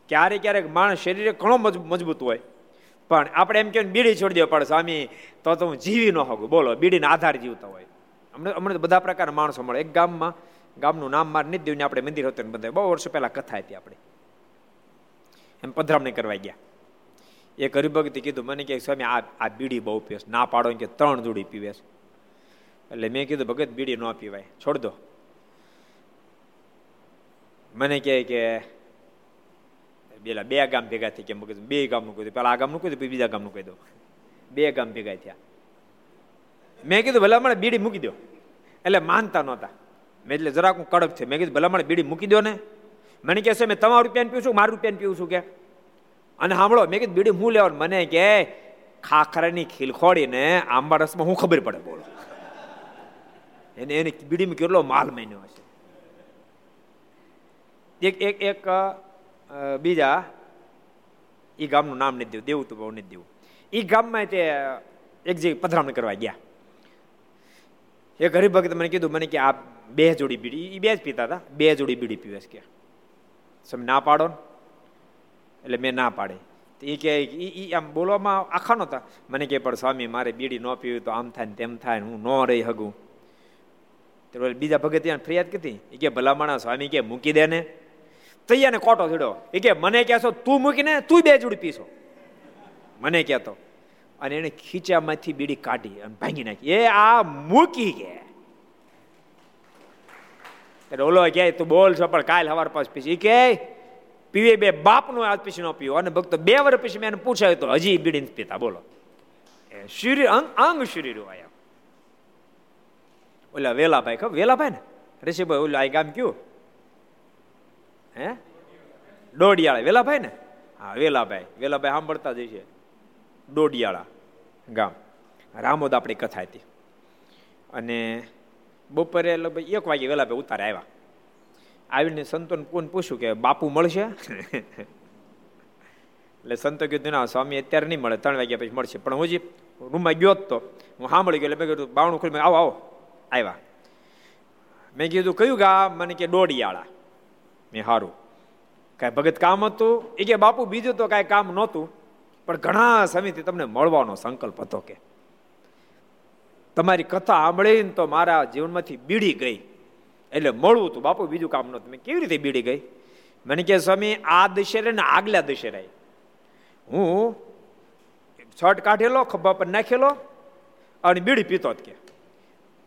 ક્યારેક ક્યારેક માણસ શરીરે ઘણો મજબૂત હોય. પણ આપણે એમ કે બીડી છોડી દો પણ સ્વામી, તો તો હું જીવી ન હોઉં. બોલો, બીડીને આધાર જીવતા હોય. અમને અમને બધા પ્રકારના માણસો મળે. એક ગામમાં, ગામનું નામ માર નથી દેવું આપણે મંદિર હતું બધા. બહુ વર્ષો પહેલા કથા હતી આપણે. એમ પધરામણી કરવા ગયા. એક હરિભક્તિ કીધું, મને કે સ્વામી, આ આ બીડી બહુ પીવે ના પાડો કે ત્રણ જોડી પીવે એટલે મેં કીધું, ભગત, બીડી ન પીવાય. છોડ દો. મને કહે કે પેલા બે ગામ ભેગા થઈ કેમ બે ગામનું દો પેલા આ ગામનું દઉં બીજા ગામનું કહી દો બે ગામ ભેગા થયા મેં કીધું ભલા મને બીડી મૂકી દો એટલે માનતા નહોતા મેં એટલે જરાક હું કડક છે મેં કીધું ભલા મને બીડી મૂકી દો ને મને કહેશે મેં તમારું રૂપિયાને પીવું છું મારું રૂપિયાને પીવું છું કે અને સાંભળો મેં કીધું બીડી હું લેવાનું મને કે ખાખરાની ખીલખોડીને આંબા રસમાં હું ખબર પડે બોલો એને એને બીડીમાં કેટલો માલ માન્યો હશે એક એક એક બીજા એ ગામનું નામ નથી દેવું દેવું તો બહુ નથી દેવું. એ ગામમાં તે એક જે પધરામણી કરવા ગયા. એક હરિભક્ત મને કીધું, મને કે આ બે જોડી બીડી એ બે જ પીતા હતા, બે જોડી બીડી પીવે છે કે. તમે ના પાડો એટલે મેં ના પાડે. એ કે એ આમ બોલવામાં આખા નહોતા. મને કે, પણ સ્વામી, મારે બીડી ન પીવી તો આમ થાય ને તેમ થાય હું ન રહી હગું બીજા ભગત ફરિયાદ કીધી. એ કે ભલામણા સ્વામી, કે મૂકી દે ને. તૈયાને કોટો થયો. એ કે મને કહેશો, તું મૂકીને તું બે જોડી પીશો. મને કહેતો. અને એને ખીચામાંથી બીડી કાઢી અને ભાંગી નાખી. એ આ મૂકી કે. એટલે ઓલો કે, તું બોલ છો, પણ કાલ હવાર પાસ પીસી કે, પીવે બે બાપનો આજ પીછી ન પીવો. અને ભક્તો બે વર્ષ પછી મેં એને પૂછાયું તો હજી બીડી નથી પીતા. બોલો. શરીર, અંગ અંગ શરીર આયા ઓલા વેલાભાઈ ખબર, વેલાભાઈ ને? ઋષિભાઈ ઓલા આ ગામ કયું? હે? દોડિયાળા. વેલાભાઈ ને? હા, વેલાભાઈ. વેલાભાઈ સાંભળતા જ છે દોડિયાળા ગામ. રામોદ આપણી કથા હતી. અને બપોરે લગભગ એક વાગે વેલાભાઈ ઉતારે આવ્યા. આવીને સંતોને કોણ પૂછ્યું કે બાપુ મળશે? એટલે સંતો કીધું, ના, સ્વામી અત્યારે નહીં મળે. ત્રણ વાગ્યા પછી મળશે. પણ હું જે રૂમમાં ગયો જ તો. હું સાંભળી ગયો એટલે મેં કીધું, બાવણું ખોલી આવો આવો. આવ્યા. મેં કીધું, કયું ગા મને કે, દોડિયાળા. મેં સારું કાંઈ ભગત કામ હતું? એ કે બાપુ, બીજું તો કાંઈ કામ નહોતું. પણ ઘણા સમયથી તમને મળવાનો સંકલ્પ હતો કે તમારી કથા સાંભળીને તો મારા જીવનમાંથી બીડી ગઈ. એટલે મળવું હતું. બાપુ, બીજું કામ નહોતું. મેં કેવી રીતે બીડી ગઈ? મને કે, સ્વામી, આ દશેરે ને આગલા દશેરાએ. હું શર્ટ કાઢેલો, ખભા પર નાખેલો અને બીડી પીતો જ કે.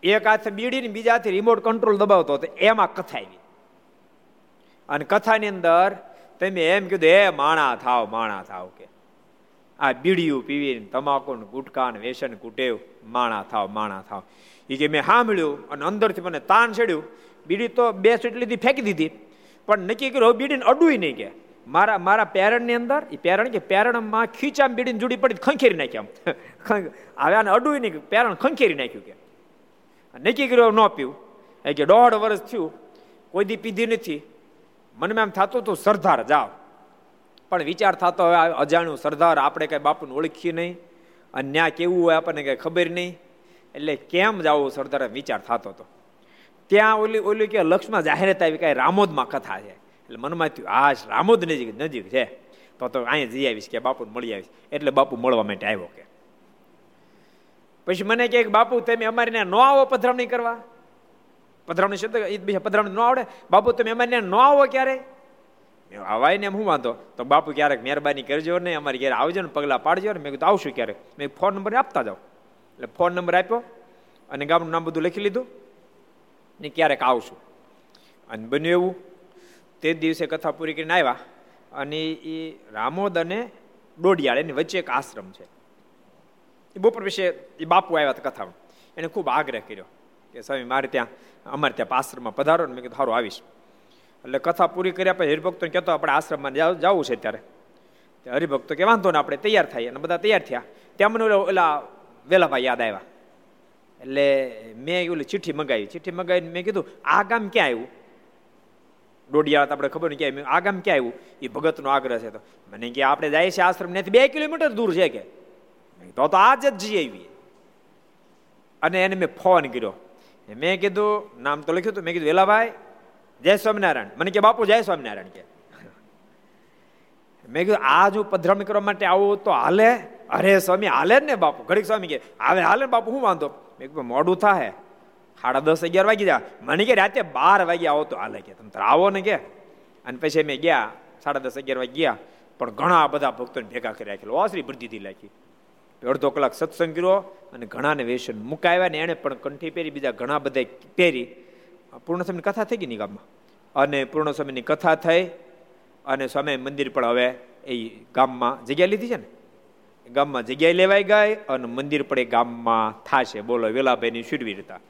એક હાથે બીડી ને બીજા હાથે રિમોટ કંટ્રોલ દબાવતો હતો. એમાં કથા આવી. અને કથાની અંદર તમે એમ કીધું એ માણા થાવ માણા થાવ કે. આ બીડીયું પીવીને તમાકુ ને ગુટકા ને વેસન કુટેવ, માણા થાવ માણા થાવ. એ કે મેં સાંભળ્યું અને અંદરથી મને તાન ચડ્યું. બીડી તો બે સીટ લીધી, ફેંકી દીધી. પણ નક્કી કર્યું બીડીને અડુય નહીં કે. મારા મારા પેરણની અંદર એ પેરણ કે પેરણમાં ખીચામાં બીડીને જુડી પડી ખંખેરી નાખ્યા હવે આને અડુય નહીં પેરણ ખંખેરી નાખ્યું કે. નક્કી કર્યું ન પીવું. એ કે દોઢ વર્ષ થયું, કોઈ દી પીધી નથી. મને એમ થતું હતું સરદાર જાઓ. પણ વિચાર થતો હવે અજાણ્યું સરદાર આપણે કઈ બાપુને ઓળખીએ નહીં. અને ન્યા કેવું હોય, આપણને કઈ ખબર નહીં. એટલે કેમ જવું સરદાર વિચાર થતો હતો. ત્યાં ઓલી ઓલી કે લક્ષ્મણ જાહેરાત આવી, કઈ રામોદમાં કથા છે. એટલે મનમાં થયું, આ રામોદ નજીક નજીક છે. તો તો અહીંયા જઈ આવીશ કે બાપુ મળી આવીશ. એટલે બાપુ મળવા માટે આવ્યો કે. પછી મને કે, બાપુ, તમે અમારે ન આવો પધરામણી કરવા? પધરામણી શબ્દ બીજા પધરામણી ન આવડે. બાપુ, તમે અમારે ન આવો ક્યારે? આવાય ને એમ હું વાંધો? તો બાપુ ક્યારેક મહેરબાની કરજો ને અમારે ઘેર આવજો ને પગલા પાડજો ને. મેં કીધું, આવશું ક્યારેક. મેં ફોન નંબર આપતા જાઓ. એટલે ફોન નંબર આપ્યો અને ગામનું નામ બધું લખી લીધું ને ક્યારેક આવશું. અને બન્યું એવું. તે દિવસે કથા પૂરી કરીને આવ્યા અને એ રામોદ અને ડોડિયાળ એની વચ્ચે એક આશ્રમ છે. એ બપોર વિશે એ બાપુ આવ્યા હતા કથામાં. એને ખૂબ આગ્રહ કર્યો કે, સ્વામી, મારે ત્યાં અમારે ત્યાં આશ્રમમાં પધારો ને મેં કીધું સારું આવીશ. એટલે કથા પૂરી કર્યા પછી હરિભક્તો કહેતો, આપણે આશ્રમમાં જવું છે ત્યારે. હરિભક્તો કે, વાંધો ને, આપણે તૈયાર થાય અને બધા તૈયાર થયા. ત્યાં મને ઓલા વેલાભાઈ યાદ આવ્યા. એટલે મેં ઓલી ચિઠ્ઠી મંગાવી. ચિઠ્ઠી મંગાવીને મેં કીધું, આ ગામ ક્યાં આવ્યું? દોડિયા આપણે ખબર નહીં ક્યાં આ ગામ ક્યાં આવ્યું? એ ભગતનો આગ્રહ છે તો. મને કે, આપણે જાય છે આશ્રમ નથી બે કિલોમીટર દૂર છે કે. તો તો આજ જ જઈ આવી અને એને મેં ફોન કર્યો. મેં કીધું, નામ તો લખ્યું હતું, મેં કીધું, વેલાભાઈ, જય સ્વામિનારાયણ. મને કે, બાપુ, જય સ્વામિનારાયણ કે. મેં કીધું આજ હું પધરામણી કરવા માટે આવું તો હાલે. અરે સ્વામી, હાલે ને બાપુ. ઘડીક સ્વામી કે, આવે, હાલે બાપુ શું વાંધો? મેં કીધું, મોડું થાય સાડા દસ, અગિયાર વાગી જા મને કે, રાતે બાર વાગે આવો તો હાલે કે. તમે આવો ને કે. અને પછી મેં ગયા, સાડા દસ, અગિયાર વાગે ગયા. પણ ઘણા બધા ભક્તોને ભેગા કરી રાખેલો. ઓસરી ભરતી રાખી અડધો કલાક સત્સંગ કર્યો અને ઘણાને વેસન મુકાવ્યા ને એણે પણ કંઠી પહેરી, બીજા ઘણા બધા પહેરી. પૂર્ણ સમયની કથા થઈ ગઈ ની ગામમાં? અને પૂર્ણ સમયની કથા થઈ અને સ્વામી મંદિર પણ હવે એ ગામમાં જગ્યા લીધી છે ને? ગામમાં જગ્યાએ લેવાઈ ગઈ અને મંદિર પણ એ ગામમાં થશે. બોલો, વેલાભાઈની શુરવીરતા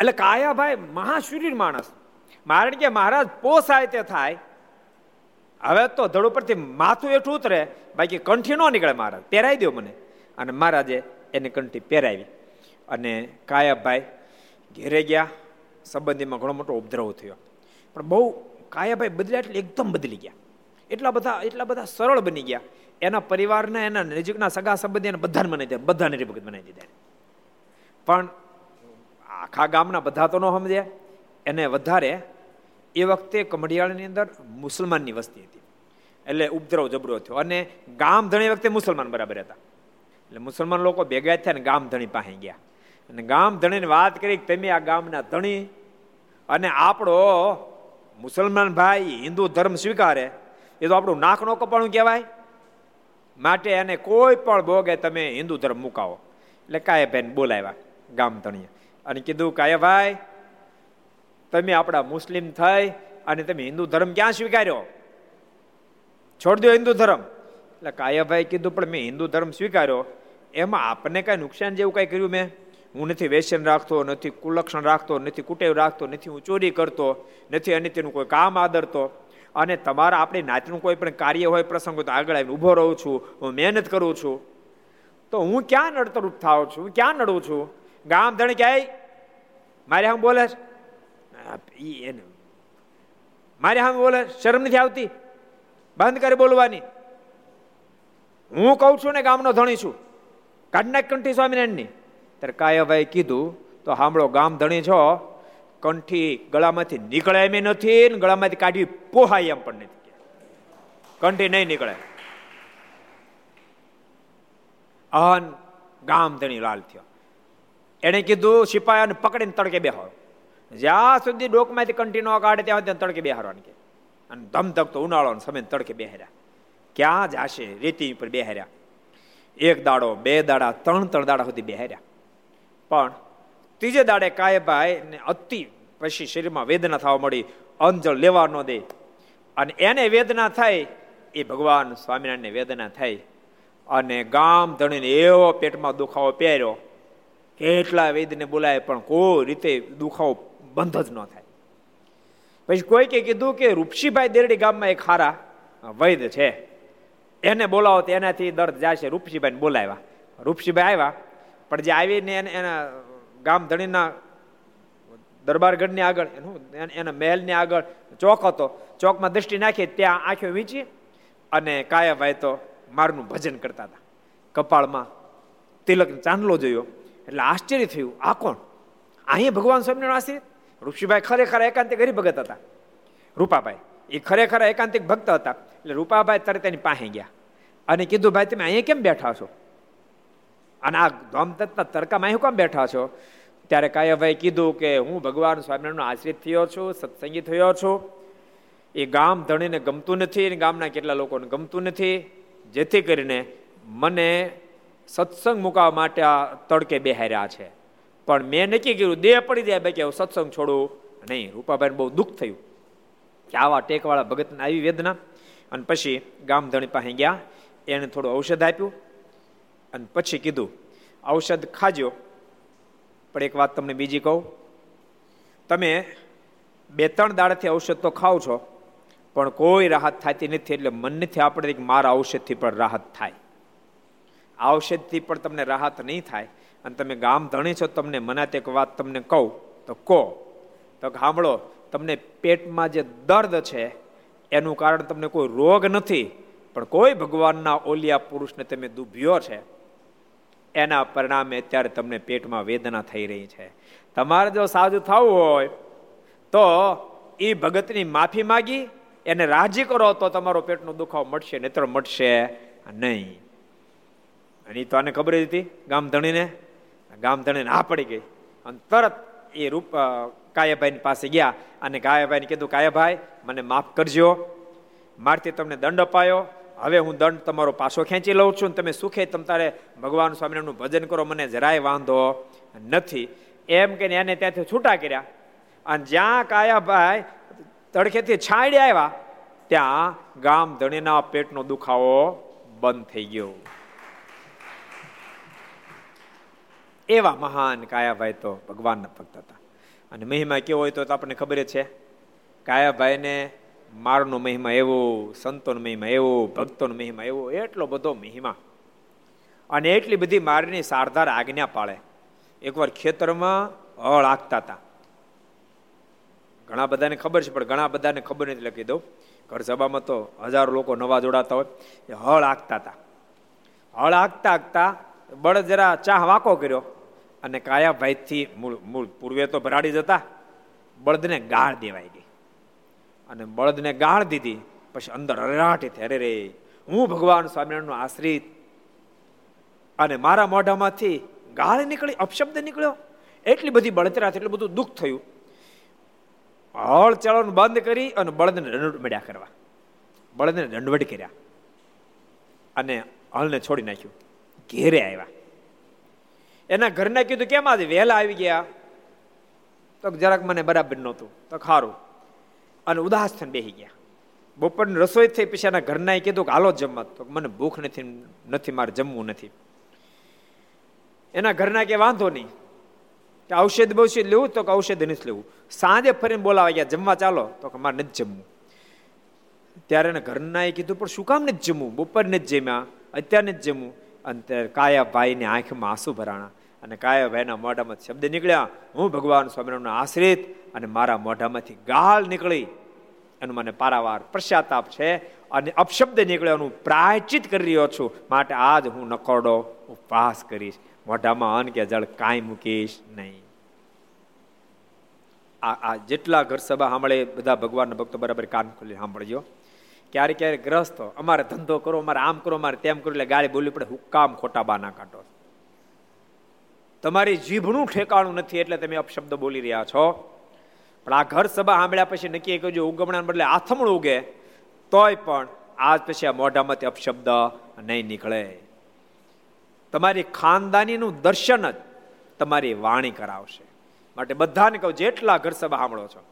એટલે કાયાભાઈ મહાશુરીર માણસ. મારણ કે મહારાજ પોસાય તે થાય હવે તો ધડ ઉપરથી માથું એઠું ઉતરે, બાકી કંઠી ન નીકળે મહારાજ પહેરાવી દો મને. અને મહારાજે એને કંઠી પહેરાવી. અને કાયાભાઈ ઘેરે ગયા. સંબંધીમાં ઘણો મોટો ઉપદ્રવ થયો. પણ બહુ કાયાભાઈ બદલ્યા એટલે એકદમ બદલી ગયા. એટલા બધા એટલા બધા સરળ બની ગયા. એના પરિવારના, એના નજીકના સગા સંબંધી એને બધાને બનાવી દીધા. બધાને ભગત બનાવી દીધા પણ આખા ગામના બધા તો ન સમજે એને વધારે એ વખતે કમડિયાળની અંદર મુસલમાનની વસ્તી હતી. એટલે ઉપદ્રવ જબરો થયો. અને ગામ ધણી વખતે મુસલમાન બરાબર હતા. એટલે મુસલમાન લોકો ભેગા થયા ને ગામ ધણી પાસે ગયા. અને ગામ ધણીને વાત કરી તમે આ ગામના ધણી અને આપણો મુસલમાન ભાઈ હિન્દુ ધર્મ સ્વીકારે. એ તો આપણું નાક નો કપાણું કહેવાય. માટે એને કોઈ પણ ભોગે તમે હિન્દુ ધર્મ મુકાવો. એટલે કાય ભાઈ બોલાવ્યા ગામ ધણીએ. અને કીધું કાયા ભાઈ તમે આપણા મુસ્લિમ થઈ અને તમે હિન્દુ ધર્મ ક્યાં સ્વીકાર્યો? છોડ દો હિન્દુ ધર્મ. એટલે કાયાભાઈ કીધું, પણ મેં હિન્દુ ધર્મ સ્વીકાર્યો. એમાં આપને કાંઈ નુકસાન જેવું કાંઈ કર્યું મેં? હું નથી વેસન રાખતો, નથી કુલક્ષણ રાખતો, નથી કુટેવ રાખતો, નથી હું ચોરી કરતો, નથી અનિત્યનું કોઈ કામ આદરતો. અને તમારા આપણી નાતનું કોઈ પણ કાર્ય હોય, પ્રસંગ હોય તો આગળ આવીને ઊભો રહું છું, હું મહેનત કરું છું. તો હું ક્યાં નડતરૂપ થાવ છું? ક્યાં નડું છું? ગામ ધણી ક્યાંય? મારે આમ બોલે એને. મારે સામે બોલે શરમ નથી આવતી? બંધ કરી બોલવાની. હું કહું છું ને ગામનો ધણી છું. કાઢનાક કંઠી સ્વામિનારાયણની. ત્યારે કાયાભાઈ કીધું, તો સાંભળો ગામ ધણી છો, કંઠી ગળામાંથી નીકળે એમ નથી ને ગળામાંથી કાઢવી પોહાય એમ પણ નથી કંઠી નહીં નીકળે. અહન ગામ ધણી લાલ થયો. એને કીધું, સિપાયાને પકડીને તડકે બેહારો જ્યાં સુધી ડોકમાંથી કંઠી ન કાઢે, ત્યાં સુધી તડકે બેહારવાની કે. અને ધમધક તો ઉનાળો સમય તડકે બેહાર્યા. ક્યાં જાશે રેતી ઉપર બેહાર્યા. એક દાડો, બે દાડા, ત્રણ ત્રણ દાડા સુધી બેહાર્યા. પણ ત્રીજે દાડે કાયભાઈ ને અતિ પછી શરીરમાં વેદના થવા મળી, અંજળ લેવા ન દે. અને એને વેદના થાય, એ ભગવાન સ્વામિનારાયણને વેદના થાય. અને ગામ ધણીને એવો પેટમાં દુખાવો પહેર્યો. કેટલા વૈદ્યને બોલાય, પણ કોઈ રીતે દુખાવો બંધ જ ન થાય. પછી કોઈ કે કીધું કે રૂપસીભાઈ દેરડી ગામમાં એક હારા વૈદ છે. એને બોલાવો તો એનાથી દર્દ જશે. રૂપસીભાઈને બોલાવ્યા. રૂપસીભાઈ આવ્યા, પણ જે આવીને એને, એના ગામ ધણીના દરબારગઢની આગળ, એનું એના મહેલની આગળ ચોક હતો. ચોકમાં દ્રષ્ટિ નાખી, ત્યાં આંખો વીંચી અને કાયાભાઈ તો મારનું ભજન કરતા હતા. કપાળમાં તિલક ચાંદલો જોયો. એટલે આશ્ચર્ય થયું, આ કોણ? અહીંયા ભગવાન સ્વામિનારાયણ આશ્રિત? ઋષિભાઈ ખરેખર એકાંતિક હરિભગત હતા. રૂપાભાઈ, એ ખરેખર એકાંતિક ભક્ત હતા. એટલે રૂપાભાઈ તરત એની પાસે ગયા. અને કીધું, ભાઈ, તમે અહીંયા કેમ બેઠા છો? અને આ ધોમતત્ના તરકામાં અહીં કેમ બેઠા છો? ત્યારે કાયાભાઈ કીધું કે, હું ભગવાન સ્વામિનારાયણનો આશ્રિત થયો છું, સત્સંગી થયો છું. એ ગામ ધણીને ગમતું નથી અને ગામના કેટલા લોકોને ગમતું નથી. જેથી કરીને મને સત્સંગ મુકાવવા માટે આ તડકે બેહાર્યા છે. પણ મેં નક્કી કર્યું, દેહ પડી જાય, બાકી હું સત્સંગ છોડું. નહીં રૂપાભાઈ બહુ દુઃખ થયું કે આવા ટેકવાળા ભગતને આવી વેદના. અને પછી ગામધણી પાસે ગયા, એને થોડું ઔષધ આપ્યું અને પછી કીધું, ઔષધ ખાજો. પણ એક વાત તમને બીજી કહું, તમે બે ત્રણ દાડાથી ઔષધ તો ખાવ છો, પણ કોઈ રાહત થતી નથી, એટલે મન નથી આપણે મારા ઔષધથી પણ રાહત થાય. ઔષધથી પણ તમને રાહત નહીં થાય. અને તમે ગામ ધણી છો, તમને મનાતે એક વાત તમને કહું, તો કહો. તો સાંભળો તમને પેટમાં જે દર્દ છે, એનું કારણ તમને કોઈ રોગ નથી, પણ કોઈ ભગવાનના ઓલિયા પુરુષને તમે દુભ્યો છે, એના પરિણામે અત્યારે તમને પેટમાં વેદના થઈ રહી છે. તમારે જો સાજુ થવું હોય, તો એ ભગતની માફી માગી, એને રાજી કરો, તો તમારો પેટનો દુખાવો મળશે નેત્ર મળશે નહીં. અને તો આને ખબર હતી, ગામ ધણીને? ગામ ધણીને આ પડી ગઈ. અને તરત એ રૂપ કાયાભાઈ પાસે ગયા અને કાયાભાઈને કીધું, કાયાભાઈ, મને માફ કરજો. મારથી તમને દંડ અપાયો. હવે હું દંડ તમારો પાછો ખેંચી લઉં છું તમે સુખે તમ તારે ભગવાન સ્વામિનારાયણનું ભજન કરો, મને જરાય વાંધો નથી. એમ કે એને ત્યાંથી છૂટા કર્યા. અને જ્યાં કાયાભાઈ તડખેથી છાંડી આવ્યા, ત્યાં ગામ ધણીના પેટનો દુખાવો બંધ થઈ ગયો. એવા મહાન કાયાભાઈ તો ભગવાનના ભક્ત હતા. અને મહિમા કેવો હોય તો આપણને ખબર છે. કાયાભાઈને મારનો મહિમા એવો, સંતોનો મહિમા એવો, ભક્તોનો મહિમા એવો, એટલો બધો મહિમા. અને એટલી બધી મારની સારધાર આજ્ઞા પાળે. એકવાર ખેતરમાં હળ આખતા હતા. ઘણા બધાને ખબર છે, પણ ઘણા બધાને ખબર નથી લખી દઉં. ઘર સભામાં તો હજારો લોકો નવા જોડાતા હોય. એ હળ આંકતા હતા. હળ આંકતા આખતા બળદ જરા ચાહ વાંકો કર્યો. અને કાયાભાઈથી મૂળ મૂળ, પૂર્વે તો ભરાડી જતા, બળદને ગાળ દેવાઈ ગઈ. અને બળદને ગાળ દીધી, પછી અંદર હરાટી થઈ અરે રે. હું ભગવાન સ્વામિનારાયણનો આશ્રિત. અને મારા મોઢામાંથી ગાળ નીકળી, અપશબ્દ નીકળ્યો. એટલી બધી બળતરા એટલું બધું દુઃખ થયું. હળ ચલાવવાનું બંધ કરી અને બળદને દંડવટ મળ્યા કરવા. બળદને દંડવટ કર્યા. અને હળને છોડી નાખ્યું. ઘેરે આવ્યા. એના ઘરને કીધું, કેમ આજે વહેલા આવી ગયા? તો જરાક મને બરાબર નહોતું. તો ખારું અને ઉદાસ થઈને બેસી ગયા. બપોરની રસોઈ થઈ પછી એના ઘરના કીધું કે, હાલો જમવા. તો મને ભૂખ નથી નથી, મારે જમવું નથી. એના ઘરના કે, વાંધો નહીં. કે, ઔષધ બૌષધ લેવું? તો કે, ઔષધ નથી લેવું. સાંજે ફરીને બોલાવા ગયા જમવા ચાલો. તો કે, મારે નથી જમવું. ત્યારે એના ઘરના એ કીધું, પણ શું કામ નથી જમવું? બપોર નથી જમ્યા, અત્યારે નથી જમવું અને કાયાભાઈની આંખમાં આંસુ ભરાણા. અને કાયાભાઈના મોઢામાં શબ્દ નીકળ્યા, હું ભગવાન સ્વામિનારાયણનો આશ્રિત અને મારા મોઢામાંથી ગાળ નીકળી. એનું મને પારાવાર પશ્ચાતાપ છે અને અપશબ્દ નીકળ્યો હું પ્રાયચિત કરી રહ્યો છું. માટે આજ હું નકોરડો ઉપવાસ કરીશ. મોઢામાં અન્ન કે જળ કાંઈ મૂકીશ નહીં. આ આ જેટલા ઘર સભા સાંભળે, બધા ભગવાનના ભક્તો બરાબર કાન ખોલી સાંભળજો. ક્યારેક ક્યારેક ગ્રસ્ત, અમારે ધંધો કરો, અમારે આમ કરો, અમારે તેમ કરો, એટલે ગાડી બોલવી પડે હુકામ ખોટા બાના કાઢો તમારી જીભનું ઠેકાણું નથી એટલે તમે અપશબ્દ બોલી રહ્યા છો. પણ આ ઘર સભા સાંભળ્યા પછી નક્કી કરજો ઉગમણા બદલે આથમણું ઉગે, તોય પણ આજ પછી આ મોઢામાંથી અપશબ્દ નહીં નીકળે. તમારી ખાનદાનીનું દર્શન જ તમારી વાણી કરાવશે. માટે બધાને કહું, જેટલા ઘર સભા સાંભળો છો,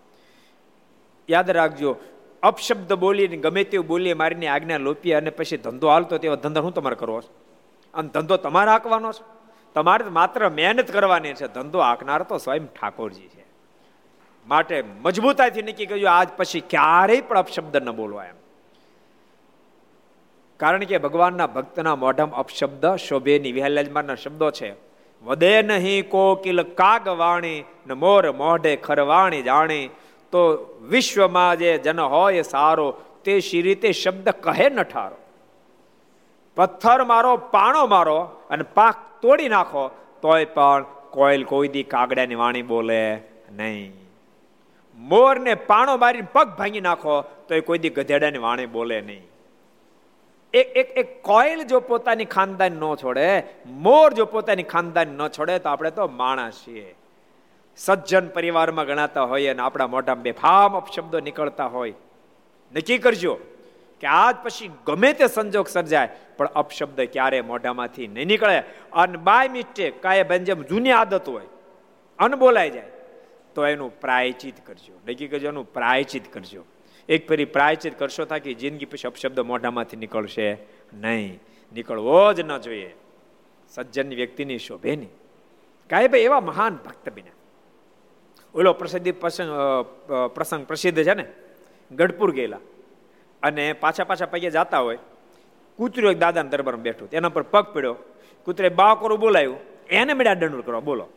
યાદ રાખજો, અપશબ્દ બોલીને ગમે તેવું બોલીએ, મારીને આજ્ઞા લોપીએ અને પછી ધંધો હાલતો તેવો ધંધો હું તમારે કરવો છે? અને ધંધો તમારે હાંકવાનો છે? તમારે માત્ર મહેનત કરવાની છે. ધંધો આંકનાર તો સ્વયં ઠાકોરજી છે. માટે મજબૂતાઈથી નક્કી કર્યું, આજ પછી ક્યારેય પણ અપશબ્દ ન બોલવા એમ. કારણ કે ભગવાનના ભક્તના મોઢામાં અપશબ્દ, શોભેની વિહલાજમાના શબ્દો છે. વદે નહીં કોકિલ કાગ વાણી ન મોર મોઢે ખરવાણી જાણી. તો વિશ્વમાં જે જન હોય સારો, તે શી રીતે શબ્દ કહે ન ઠારો? પથ્થર મારો, પાણો મારો, અને પાક તોડી નાખો, તોય પણ કોયલ કોઈ દી કાગડાની વાણી બોલે નહીં. મોરને પાણો મારીને પગ ભાંગી નાખો તો એ કોઈ દી ગધેડાની વાણી બોલે નહીં. એક એક એક કોયલ જો પોતાની ખાનદાન ન છોડે, મોર જો પોતાની ખાનદાન ન છોડે, તો આપણે તો માણસ છીએ. સજ્જન પરિવારમાં ગણાતા હોઈએ અને આપણા મોઢામાં બેફામ અપશબ્દો નીકળતા હોય. નક્કી કરજો. કે આજ પછી ગમે તે સંજોગ સર્જાય, પણ અપશબ્દ ક્યારે મોઢામાંથી નહીં નીકળે. અને બાય મિસ્ટેક કાંઈ બેન જેમ જૂની આદત હોય, અન બોલાઈ જાય, તો એનું પ્રાયચિત કરજો. નક્કી કરજો, એનું પ્રાયચિત કરજો. એક ફરી પ્રાયચિત કરશો થાકી જિંદગી પછી અપશબ્દ મોઢામાંથી નીકળશે નહીં. નીકળવો જ ન જોઈએ. સજ્જન વ્યક્તિની શોભે નહીં. કાંઈ ભાઈ એવા મહાન ભક્ત બિના ઓલો પ્રસિદ્ધિ પ્રસંગ પ્રસિદ્ધ છે ને? ગઢપુર ગયેલા. અને પાછા પાછા પગે જતા હોય, કૂતરું એક દાદાના દરબારમાં બેઠું. એના પર પગ પડ્યો. કૂતરે બા કરું બોલાયું. એને મેળા દંડવડ કરવા. બોલો.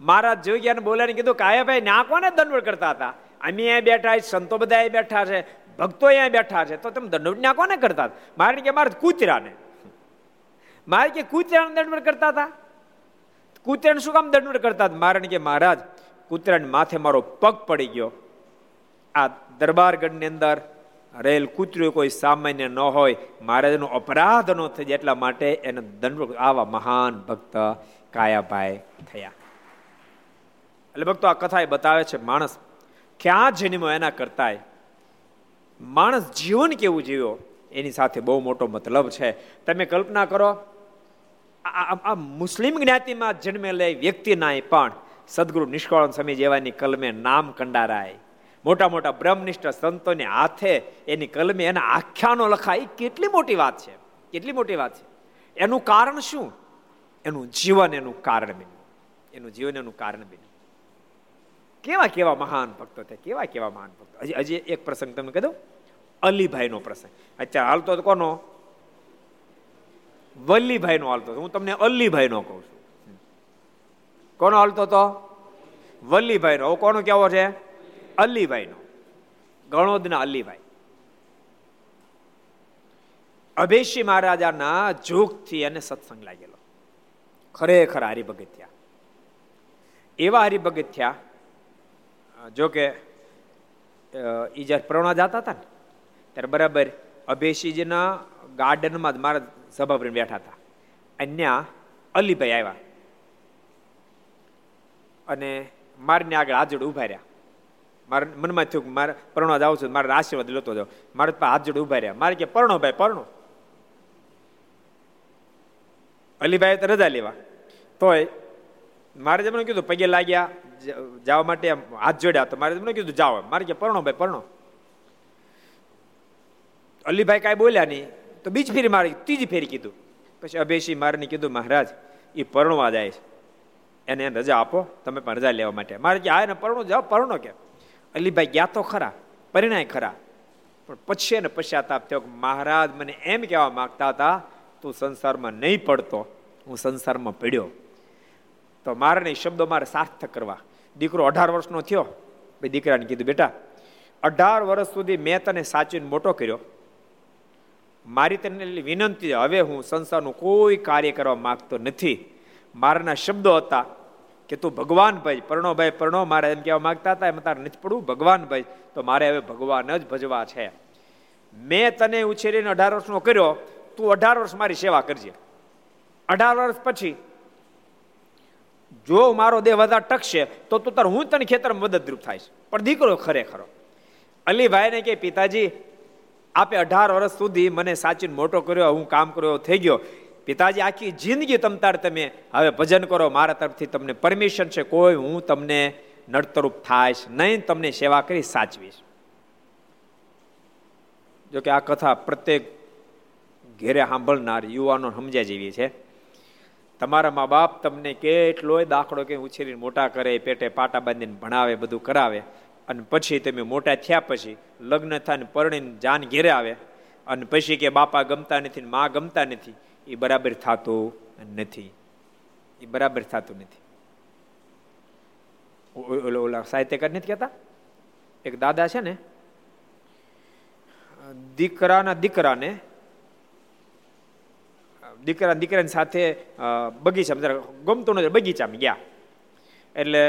મહારાજ જોઈ ગયા બોલાવીને કીધું કાયા ભાઈ ના કોને દંડવડ કરતા હતા? અમે અહીંયા બેઠા સંતો બધા અહીંયા બેઠા છે, ભક્તો અહીંયા બેઠા છે. તો તમે દંડવટના કોને કરતા મારે કે મારે કૂતરાને. મારે કે કૂતરાને દંડવડ કરતા હતા? કૂતરાને શું કામ દંડવડ કરતા મારે કે મહારાજ, કૂતરાને માથે મારો પગ પડી ગયો. આ દરબારગઢની અંદર રેલ કૂતર્યું કોઈ સામાન્ય ન હોય, મહારાજનો અપરાધ ન થઈ જાય એટલા માટે એને દંડ આવા મહાન ભક્ત કાયાભાઈ થયા. એટલે ભક્તો આ કથા એ બતાવે છે, માણસ ક્યાં જન્મો એના કરતાય? માણસ જીવન કેવું જીવ્યો? એની સાથે બહુ મોટો મતલબ છે. તમે કલ્પના કરો, આ મુસ્લિમ જ્ઞાતિમાં જન્મેલા વ્યક્તિના પણ સદગુરુ નિષ્કાળન સમય જેવાની કલમે નામ કંડારાય. મોટા મોટા બ્રહ્મનિષ્ઠ સંતોને હાથે એની કલમે એના આખ્યાનો લખાય. કેટલી મોટી વાત છે? કેટલી મોટી વાત છે? એનું કારણ શું? એનું જીવન એનું કારણ બન્યું. એનું જીવન એનું કારણ બન્યું. કેવા કેવા મહાન ભક્તો છે કેવા કેવા મહાન ભક્તો? હજી હજી એક પ્રસંગ તમને કહી દઉં. અલીભાઈનો પ્રસંગ. અત્યારે હાલતો કોનો? વલ્લીભાઈનો હાલતો હું તમને અલ્લીભાઈનો કહું છું. કોનો હાલતો તો વલ્લીભાઈનો. કોનો કેવો છે? અલ્લીભાઈ નો ગણોદના અલીભાઈ અભેશી મહારાજાના જોગથી એને સત્સંગ લાગેલો. ખરેખર હરિભગત્યા. એવા હરિભગત્યા જો કે એ જ્યારે પ્રવણા જતા હતા ને, ત્યારે બરાબર અભેશીજીના ગાર્ડનમાં જ મારા સભા બેઠા હતા. અન્ય અલીભાઈ આવ્યા. અને મારીને આગળ હાથ ઊભા રહ્યા. મારા મનમાં થયું મારે પરણવા જાઉં છું, મારે આશીર્વાદ લેતો જાઉં. મારે હાથ જોડે ઊભા રહ્યા. મારે કે, પરણો ભાઈ, પરણો. અલીભાઈ તો રજા લેવા. તોય મારે જેમને કીધું, પગે લાગ્યા જવા માટે હાથ જોડ્યા તો મારે જેમને કીધું જાઓ મારે કે, પરણો ભાઈ, પરણો. અલીભાઈ કાંઈ બોલ્યા નહીં. તો બીજ ફેરી મારી, ત્રીજી ફેરી કીધું. પછી અભેશી મારે કીધું, મહારાજ એ પરણવા જાય છે. એને રજા આપો, તમે પણ રજા લેવા માટે. મારે કે, હા, એને પરણો જાઓ પરણો કે? અલીભાઈ ગયા તો ખરા, પરિણાય ખરા. પણ પછી એને પશ્ચાતાપ થયો મહારાજ મને એમ કહેવા માંગતા હતા, તું સંસારમાં નહીં પડતો, હું સંસારમાં પડ્યો. તો મારે શબ્દો મારે સાર્થક કરવા. દીકરો અઢાર વર્ષનો થયો. ભાઈ દીકરાને કીધું, બેટા, અઢાર વર્ષ સુધી મેં તને સાચવીને મોટો કર્યો. મારી તને વિનંતી હવે હું સંસારનું કોઈ કાર્ય કરવા માગતો નથી. મારાના શબ્દો હતા કે તું ભગવાન ભાઈ, પરણો મારે એમ કહેવા માંગતા હતા, એમ તારે નથી પડવું, ભગવાન ભાઈ. તો મારે હવે ભગવાન જ ભજવા છે. મેં તને ઉછેરીને અઢાર વર્ષનો કર્યો, તું અઢાર વર્ષ મારી સેવા કરજે. અઢાર વર્ષ પછી જો મારો દેહ વધારે ટકશે, તો તું તાર હું તને ખેતરમાં મદદરૂપ થાય પણ દીકરો ખરેખરો. અલીભાઈને કે, પિતાજી, આપે અઢાર વર્ષ સુધી મને સાચીને મોટો કર્યો, હું કામ કર્યો, થઈ ગયો. પિતાજી, આખી જિંદગી તમતાર તમે હવે ભજન કરો, મારા તરફથી તમને પરમિશન છે, કોઈ હું તમને નડતરૂપ થાઈશ નહીં, તમને સેવા કરી સાચવીશ. જોકે આ કથા પ્રત્યેક ઘેરે સાંભળનાર યુવાનો સમજ્યા જેવી છે. તમારા મા બાપ તમને કેટલોય દાખલો કે ઉછેરીને મોટા કરે, પેટે પાટા બાંધીને ભણાવે, બધું કરાવે, અને પછી તમે મોટા થયા પછી લગ્ન થાય ને પરણીને જાન ઘેરે આવે, અને પછી કે બાપા ગમતા નથી ને મા ગમતા નથી એ બરાબર થતું નથી. એ બરાબર થતું નથી. ઓલો, ઓલા સાહિત્યકાર નથી કહેતા? એક દાદા છે ને દીકરાના દીકરાને દીકરા, દીકરાની સાથે બગીચામાં ગમતો નથી બગીચામાં ગયા. એટલે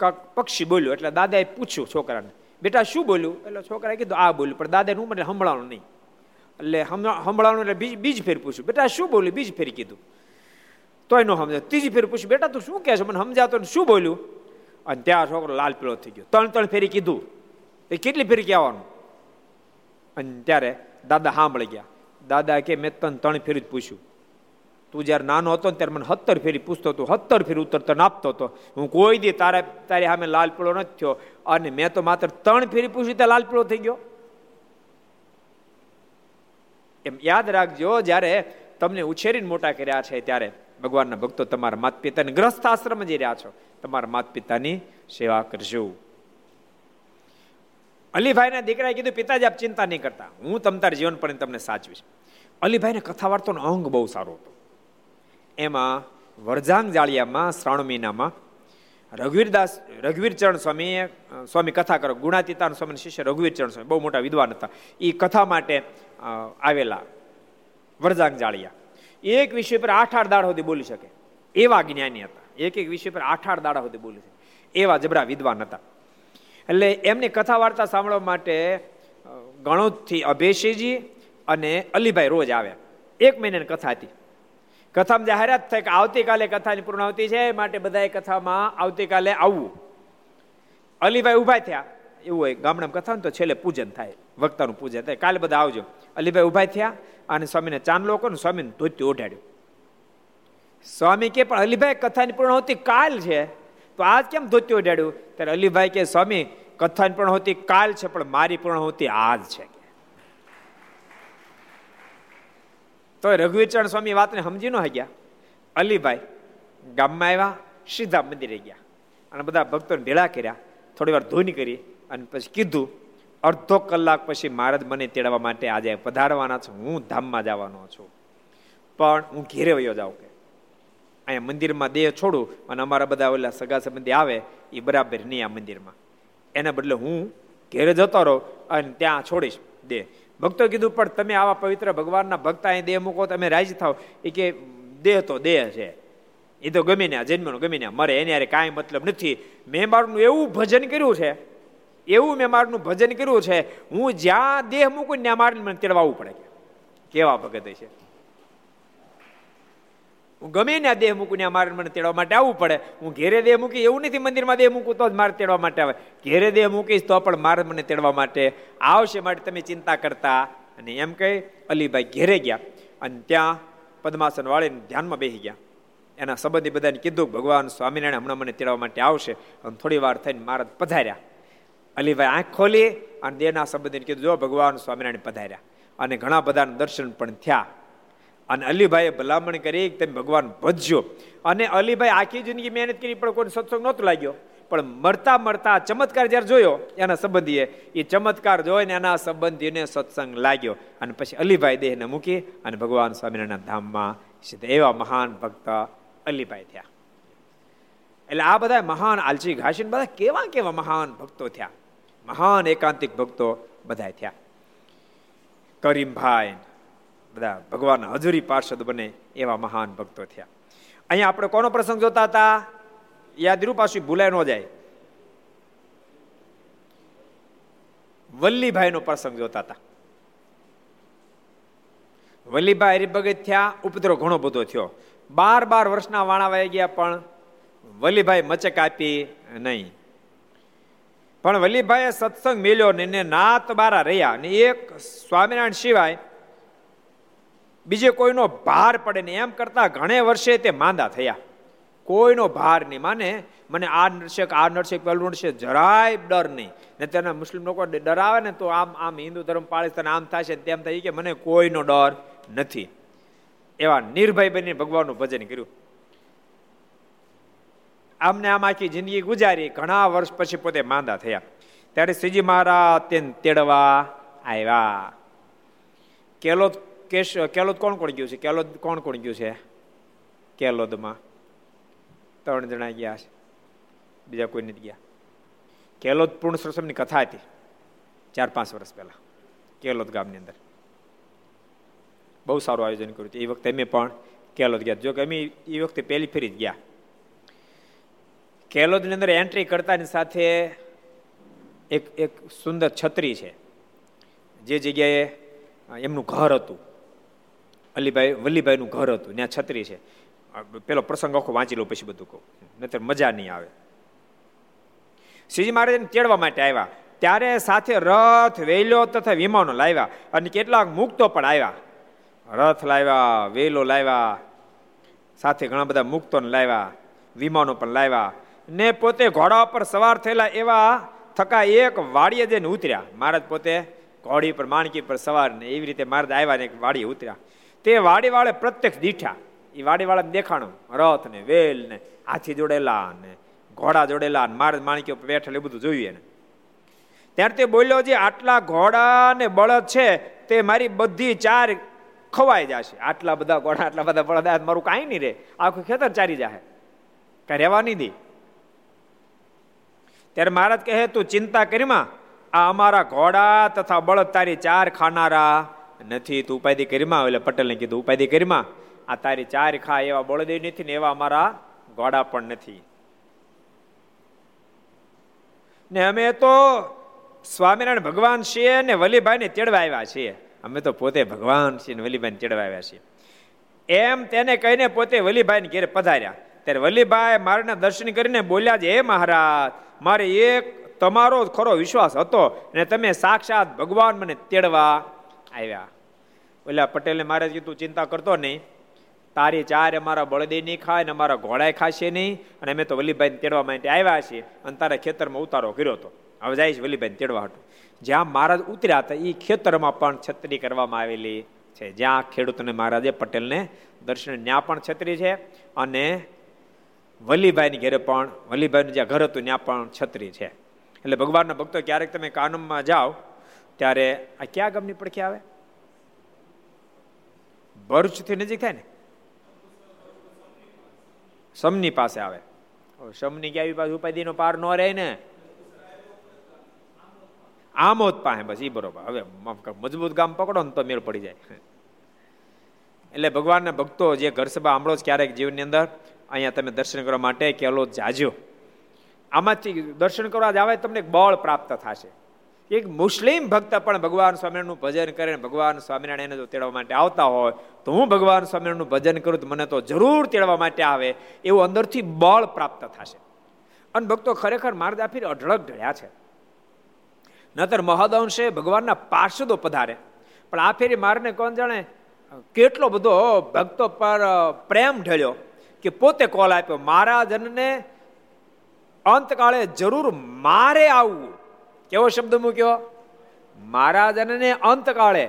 કાક પક્ષી બોલ્યું, એટલે દાદાએ પૂછ્યું છોકરાને, બેટા, શું બોલ્યું? એટલે છોકરાએ કીધું, આ બોલ્યું, પણ દાદાનું હું મને સંભળાણું નહીં. એટલે હમણાં એટલે બીજ બીજ ફેર પૂછ્યું. બેટા, શું બોલ્યું? બીજ ફેર કીધું. તોય ન સમજાય ત્રીજી ફેર પૂછ્યું, બેટા, તું શું કહે છે? મને સમજાતો શું બોલ્યું? અને ત્યાં છોકરો લાલ પીળો થઈ ગયો. ત્રણ ત્રણ ફેરી કીધું. એ કેટલી ફેરી કહેવાનું? અને ત્યારે દાદા સાંભળી ગયા. દાદા કે, મેં તને ત્રણ ફેરી જ પૂછ્યું. તું જ્યારે નાનો હતો ને ત્યારે મને સત્તર ફેરી પૂછતો હતો. સત્તર ફેરી ઉત્તર તને આપતો હતો. હું કોઈ દી તારે તારી સામે લાલ પીળો નથી થયો. અને મેં તો માત્ર ત્રણ ફેરી પૂછ્યું ત્યાં લાલ પીળો થઈ ગયો. એમ યાદ રાખજો, જ્યારે તમને ઉછેરીને મોટા કર્યા છે ત્યારે ભગવાનના ભક્તો તમારા માતા પિતાને ગ્રસ્થ આશ્રમ જઈ રહ્યા છો, તમારા માતા પિતાની સેવા કરજો. અલીભાઈના દીકરાએ કીધું, પિતાજી, આપ ચિંતા નહીં કરતા, હું તમતાર જીવન પણ તમને સાચવીશ. અલીભાઈને કથા વાર્તાનો અંગ બહુ સારો હતો. એમાં વરજાંગ જાળિયામાં શ્રાવણ મહિનામાં રઘુવીરદાસ, રઘુવીરચરણ સ્વામીએ સ્વામી કથા કરો ગુણાતીતાન સ્વામી શિષ્ય રઘુવીરચરણ સ્વામી, બહુ મોટા વિદ્વાન હતા. એ કથા માટે આવેલા વરજાંગ જાળિયા. એક વિષય પર આઠ આઠ દાડા સુધી બોલી શકે. એવા જ્ઞાની હતા. એક એક વિષય પર આઠ આઠ દાડા સુધી બોલી શકે. એવા જબરા વિદ્વાન હતા. એટલે એમની કથા વાર્તા સાંભળવા માટે ગણોદથી અભેશીજી અને અલીભાઈ રોજ આવ્યા. એક મહિનાની કથા હતી. કથામાં જાહેરાત થઈ કે આવતીકાલે કથાની પૂર્ણાવતી છે માટે બધાએ કથામાં આવતીકાલે આવવું. અલીભાઈ ઊભા થયા. એવું હોય, ગામડામાં કથા તો છેલ્લે પૂજન થાય, વક્તાનું પૂજન થાય. કાલે બધા આવજો. અલીભાઈ ઊભા થયા અને સ્વામીને ચાંદલો કરો સ્વામીને ધોતી ઓઢાડ્યું. સ્વામી કે, પણ અલીભાઈ, કથાની પૂર્ણાવતી કાલ છે. તો આજ કેમ ધોતી ઓઢાડ્યું? ત્યારે અલીભાઈ કે, સ્વામી, કથાની પૂર્ણાવતી કાલ છે, પણ મારી પૂર્ણાવતી આજ છે. તો રઘુવીરચરણ સ્વામી વાતને સમજી ન ગયા અલીભાઈ ગામમાં આવ્યા, સીધા મંદિરે ગયા. અને બધા ભક્તોને ભેળા કર્યા. થોડી વાર ધોની કરી અને પછી કીધું, અડધો કલાક પછી મહારાજ મને તેડવા માટે આજે પધારવાના છે. હું ધામમાં જવાનો છું. પણ હું ઘેરે વયો જાઉં કે. અહીંયા મંદિરમાં દેહ છોડું અને અમારા બધા ઓલા સગા સંબંધી આવે એ બરાબર નહીં આ મંદિરમાં. એના બદલે હું ઘેરે જતો રહો અને ત્યાં છોડીશ દેહ. ભક્તો કીધું, પણ તમે આવા પવિત્ર ભગવાનના ભક્ત અહીં દેહ મૂકો, તમે રાજી થાવ એ કે, દેહ તો દેહ છે. એ તો ગમે ને જન્મનો, ગમે ને મરે, એની યારે કાંઈ મતલબ નથી. મેં મારું એવું ભજન કર્યું છે, એવું મેં મારું ભજન કર્યું છે, હું જ્યાં દેહ મૂકું ત્યાં મારીને મને તેડવાવું પડે કેવા ભગત છે હું ગમે ને દેહ મૂકું મારે મને તેડવા માટે આવવું પડે. હું ઘેરે દેહ મૂકી એવું નથી મંદિરમાં દેહ મૂકું તો જ મારે તેડવા માટે આવે. ઘેરે દેહ મૂકીશ તો પણ મારે મને તેડવા માટે આવશે માટે તમે ચિંતા કરતા. અને એમ કહી, અલીભાઈ ઘેરે ગયા અને ત્યાં પદ્માસન વાળીને ધ્યાનમાં બેસી ગયા. એના સંબંધી બધાને કીધું, ભગવાન સ્વામિનારાયણ હમણાં મને તેડવા માટે આવશે. અને થોડી વાર થઈને મહારાજ પધાર્યા. અલીભાઈ આંખ ખોલી અને દેહના સંબંધીને કીધું, જો ભગવાન સ્વામિનારાયણ પધાર્યા. અને ઘણા બધાના દર્શન પણ થયા. અને અલીભાઈએ ભલામણ કરી તમે ભગવાન ભજજો. અને અલીભાઈ આખી જિંદગી મહેનત કરી, પણ કોઈ સત્સંગ નહોતો લાગ્યો. પણ મરતા મરતા ચમત્કાર જ્યારે જોયો, એના સંબંધીએ, એ ચમત્કાર જોઈને એના સંબંધીને સત્સંગ લાગ્યો. અને પછી અલીભાઈ દેહને મૂકી અને ભગવાન સ્વામિનારાયણ ધામમાં એવા મહાન ભક્ત અલીભાઈ થયા. એટલે આ બધા મહાન આલચી ઘાસી બધા કેવા કેવા મહાન ભક્તો થયા. મહાન એકાંતિક ભક્તો બધા થયા. કરીમભાઈ બધા ભગવાન હજુરી પાર્ષદ બને એવા મહાન ભક્તો થયા. અહીંયા આપણે કોનો પ્રસંગ જોતા હતા? યાદ રૂ પાછું ભૂલાય ન જાય. વલ્લીભાઈ નો પ્રસંગ જોતા હતા. વલ્લીભાઈ હરિભગત થયા, ઉપદ્રવ ઘણો બધો થયો. બાર બાર વર્ષના વાણા વાઈ ગયા, પણ વલ્લીભાઈ મચક આપી નહીં. પણ વલ્લીભાઈએ સત્સંગ મેલ્યો ને નાત બારા રહ્યા ને એક સ્વામિનારાયણ સિવાય બીજે કોઈનો ભાર પડે ને એમ કરતા ઘણે વર્ષે તે માંદા થયા. કોઈનો ભાર નહીં માને. મને આ નડશે આ નડશે પેલું નડશે જરાય ડર નહીં. ને તેના મુસ્લિમ લોકો ડરાવે ને તો આમ આમ હિન્દુ ધર્મ પાળે તને આમ થશે તેમ થાય. કે મને કોઈનો ડર નથી. એવા નિર્ભય બની ભગવાનનું ભજન કર્યું. આમને આમ આખી જિંદગી ગુજારી. ઘણા વર્ષ પછી પોતે માંદા થયા. ત્યારે શ્રીજી મહારાજ તેને તેડવા આવ્યા. કેલો કેશ, કેલોદ કોણ કોણ ગયું છે? કેલોદ કોણ કોણ ગયું છે? કેલોદમાં. ત્રણ જણા ગયા છે. બીજા કોઈ નથી ગયા. કેલોદ પૂર્ણ સરસમની કથા હતી. ચાર, પાંચ વર્ષ પહેલા. કેલોદ ગામની અંદર. બહુ સારું આયોજન કર્યું હતું. એ વખતે અમે પણ કેલોદ ગયા. જો કે અમે એ વખતે પહેલી ફેરી જ ગયા. કેલોદની અંદર એન્ટ્રી કરતાની સાથે એક એક સુંદર છત્રી છે. જે જગ્યાએ એમનું ઘર હતું. અલીભાઈ વલ્લીભાઈનું ઘર હતું, ત્યાં છત્રી છે. પેલો પ્રસંગ આખો વાંચી લો પછી બધું કહું. નહીતર મજા નહીં આવે. શ્રીજી મહારાજને તેડવા માટે આવ્યા. ત્યારે સાથે રથ, વેલો તથા વિમાનો લાવ્યા અને કેટલાક મુક્તો પણ આવ્યા. રથ લાવ્યા, વેલો લાવ્યા. સાથે ઘણા બધા મુક્તોને લાવ્યા, વિમાનો પણ લાવ્યા. ને પોતે ઘોડા પર સવાર થયેલા એવા થકા એક વાડીએ જઈને ઉતર્યા. મહારાજ પોતે ઘોડી પર, માણકી પર સવાર ને એવી રીતે મહારાજ આવ્યા ને એક વાડીએ ઉતર્યા. તે વાડીવાળે પ્રત્યક્ષ દીઠા. એ વાડીવાળાને દેખાણું. રથ ને વેલ ને હાથી જોડેલા ને ઘોડા જોડેલા ને મારે માણક્યો બેઠેલ, એ બધું જોયું એને. ત્યારે તે બોલ્યો જે આટલા ઘોડા ને બળદ છે, તે મારી બધી ચાર ખવાઈ જશે. આટલા બધા ઘોડા, આટલા બધા બળદ મારું કાંઈ નહીં રે. આખું ખેતર ચારી જાય કઈ રહેવા નહીં દે. ત્યારે મહારાજ કહે, તું ચિંતા કરીમાં આ અમારા ઘોડા તથા બળદ તારી ચાર ખાનારા નથી, તું ઉપાધિ કરીમાં એટલે પટેલને કીધું, ઉપાધિ કરીમાં આ તારી ચાર ખા એવા બળદેવ નથી ને એવા અમારા ઘોડા પણ નથી. ને અમે તો સ્વામિનારાયણ ભગવાન છીએ ને વલીભાઈને તેડવા આવ્યા છીએ. અમે તો પોતે ભગવાન છીએ ને વલીભાઈને તેડવા આવ્યા છીએ. એમ તેને કહીને પોતે વલીભાઈને ઘેરે પધાર્યા. ત્યારે વલીભાઈ મારના દર્શન કરીને બોલ્યા છે, હે મહારાજ, મારે એક તમારો ખરો વિશ્વાસ હતો ને તમે સાક્ષાત ભગવાન મને તેડવા આવ્યા. ઓલા પટેલે મારે કીધું, ચિંતા કરતો નહીં. તારી ચાર અમારા બળદે નહીં ખાય ને અમારા ઘોડાએ ખાશે નહીં. અને અમે તો વલીભાઈ તેડવા માટે આવ્યા છીએ અને તારા ખેતરમાં ઉતારો કર્યો હતો. હવે જાય છે વલ્લીભાઈને તેડવા હતું જ્યાં મહારાજ ઉતર્યા હતા એ ખેતરમાં પણ છત્રી કરવામાં આવેલી છે. જ્યાં ખેડૂતને મહારાજે પટેલને દર્શન ત્યાં પણ છત્રી છે અને વલીભાઈની ઘરે પણ, વલીભાઈનું જ્યાં ઘર હતું, ત્યાં પણ છત્રી છે. એટલે ભગવાનના ભક્તો ક્યારેક તમે કાનમમાં જાઓ ત્યારે આ ક્યાં ગામની પડખી આવે? ભરૂચથી નજીક થાય ને? સમની પાસે આવે. સમની ક્યાં પાસે ઉપાધિનો પાર ન રહે ને. આમોદ પાસે બસ એ બરોબર. હવે મજબૂત ગામ પકડો ને તો મેળ પડી જાય. એટલે ભગવાનના ભક્તો જે ઘર સભા આંબળો ક્યારેક જીવનની અંદર, અહીંયા તમે દર્શન કરવા માટે કેલો જાજો. આમાંથી દર્શન કરવા જ આવે, તમને બળ પ્રાપ્ત થશે. એક મુસ્લિમ ભક્ત પણ ભગવાન સ્વામિનારાયણનું ભજન કરે ભગવાન સ્વામિનારાયણ જો તેડવા માટે આવતા હોય, તો હું ભગવાન સ્વામિનારાયણનું ભજન કરું તો મને તો જરૂર તેડવા માટે આવે, એવું અંદરથી બળ પ્રાપ્ત થશે. અને ભક્તો ખરેખર મારદા આફીર અઢળક ઢળ્યા છે. નતર મહદઅંશે ભગવાનના પાર્ષદો પધારે. પણ આ ફેરી મારને કોણ જાણે? કેટલો બધો ભક્તો પર પ્રેમ ઢળ્યો કે પોતે કોલ આપ્યો મારા જનને અંતકાળે જરૂર મારે આવવું. કેવો શબ્દ મૂક્યો? મહારાજને અંતકાળે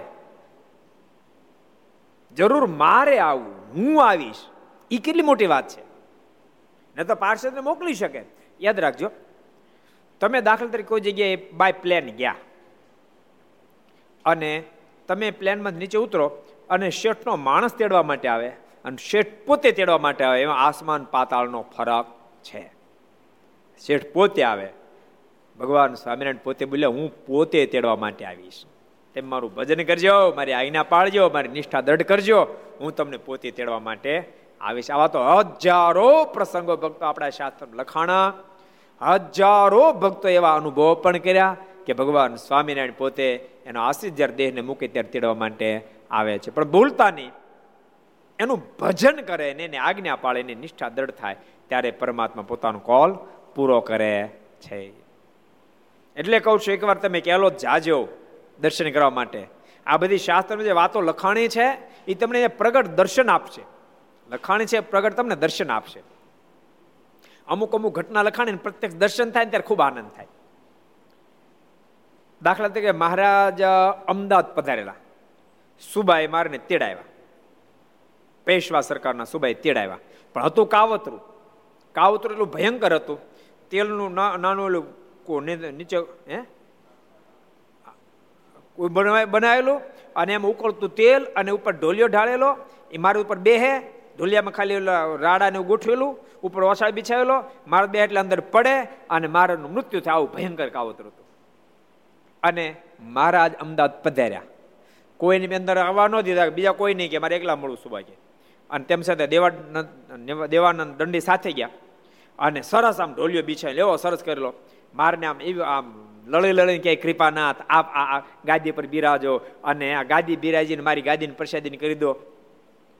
જરૂર મારે આવું હું આવીશ. એ કેટલી મોટી વાત છે. ન તો પાર્ષદને મોકલી શકે. યાદ રાખજો, તમે દાખલા તરીકે કોઈ જગ્યાએ બાય પ્લેન ગયા. અને તમે પ્લેનમાં નીચે ઉતરો અને શેઠનો માણસ તેડવા માટે આવે અને શેઠ પોતે તેડવા માટે આવે, એમાં આસમાન પાતાળનો ફરક છે. શેઠ પોતે આવે. ભગવાન સ્વામિનારાયણ પોતે બોલ્યા હું પોતે તેડવા માટે આવીશ. તેમ મારું ભજન કરજો, મારી આજ્ઞા પાળજો, મારી નિષ્ઠા દઢ કરજો. હું તમને પોતે તેડવા માટે આવીશ. આવા તો હજારો પ્રસંગો ભક્તો આપણા શાસ્ત્ર લખાણા, હજારો ભક્તો એવા અનુભવો પણ કર્યા કે ભગવાન સ્વામિનારાયણ પોતે એનો આશ્રિત જ્યારે દેહને મૂકે ત્યારે તેડવા માટે આવે છે. પણ ભૂલતા નહીં. એનું ભજન કરે ને એને આજ્ઞા પાળે એની નિષ્ઠા દ્રઢ થાય, ત્યારે પરમાત્મા પોતાનો કોલ પૂરો કરે છે. એટલે કહું છું, એકવાર તમે કહેલો, જાજો દર્શન કરવા માટે. આ બધી શાસ્ત્રની જે વાતો લખાણી છે એ તમને પ્રગટ દર્શન આપશે. લખાણી છે, પ્રગટ તમને દર્શન આપશે. અમુક અમુક ઘટના લખાણી પ્રત્યક્ષ દર્શન થાય ત્યારે ખૂબ આનંદ થાય. દાખલા તરીકે મહારાજ અમદાવાદ પધારેલા. સુબાએ મારને તેડાવ્યા. પેશવા સરકારના સુબાએ તેડાવ્યા. પણ હતું કાવતરું. કાવતરું એટલું ભયંકર હતું. તેલનું નાનું એટલું નીચે, હે? બનાવેલું? અને એમ ઉકળતું તેલ અને ઉપર ઢોલિયો ઢાળેલો. એ મારી ઉપર બે હે ઢોલિયામાં ખાલી રાડાને ગોઠવેલું. ઉપર ઓસાળ બિછાવેલો. મારા બે એટલે અંદર પડે અને મારાનું મૃત્યુ થાય. આવું ભયંકર કાવતર હતું. અને મહારાજ અમદાવાદ પધાર્યા. કોઈની અંદર આવવા ન દીધા. બીજા કોઈ નહીં કે મારે એકલા મળું સુબા કે અને તેમ સાથે દેવાનંદ દેવાનંદ દંડી સાથે ગયા. અને સરસ આમ ઢોલિયો બિછાય લેવો સરસ કરેલો. મારને આમ એવી, આમ, લળી લળીને ક્યાંય કૃપાનાથ આપ આ ગાદી પર બિરાજો અને આ ગાદી બિરાજીને મારી ગાદીને પ્રસાદીને કરી દો.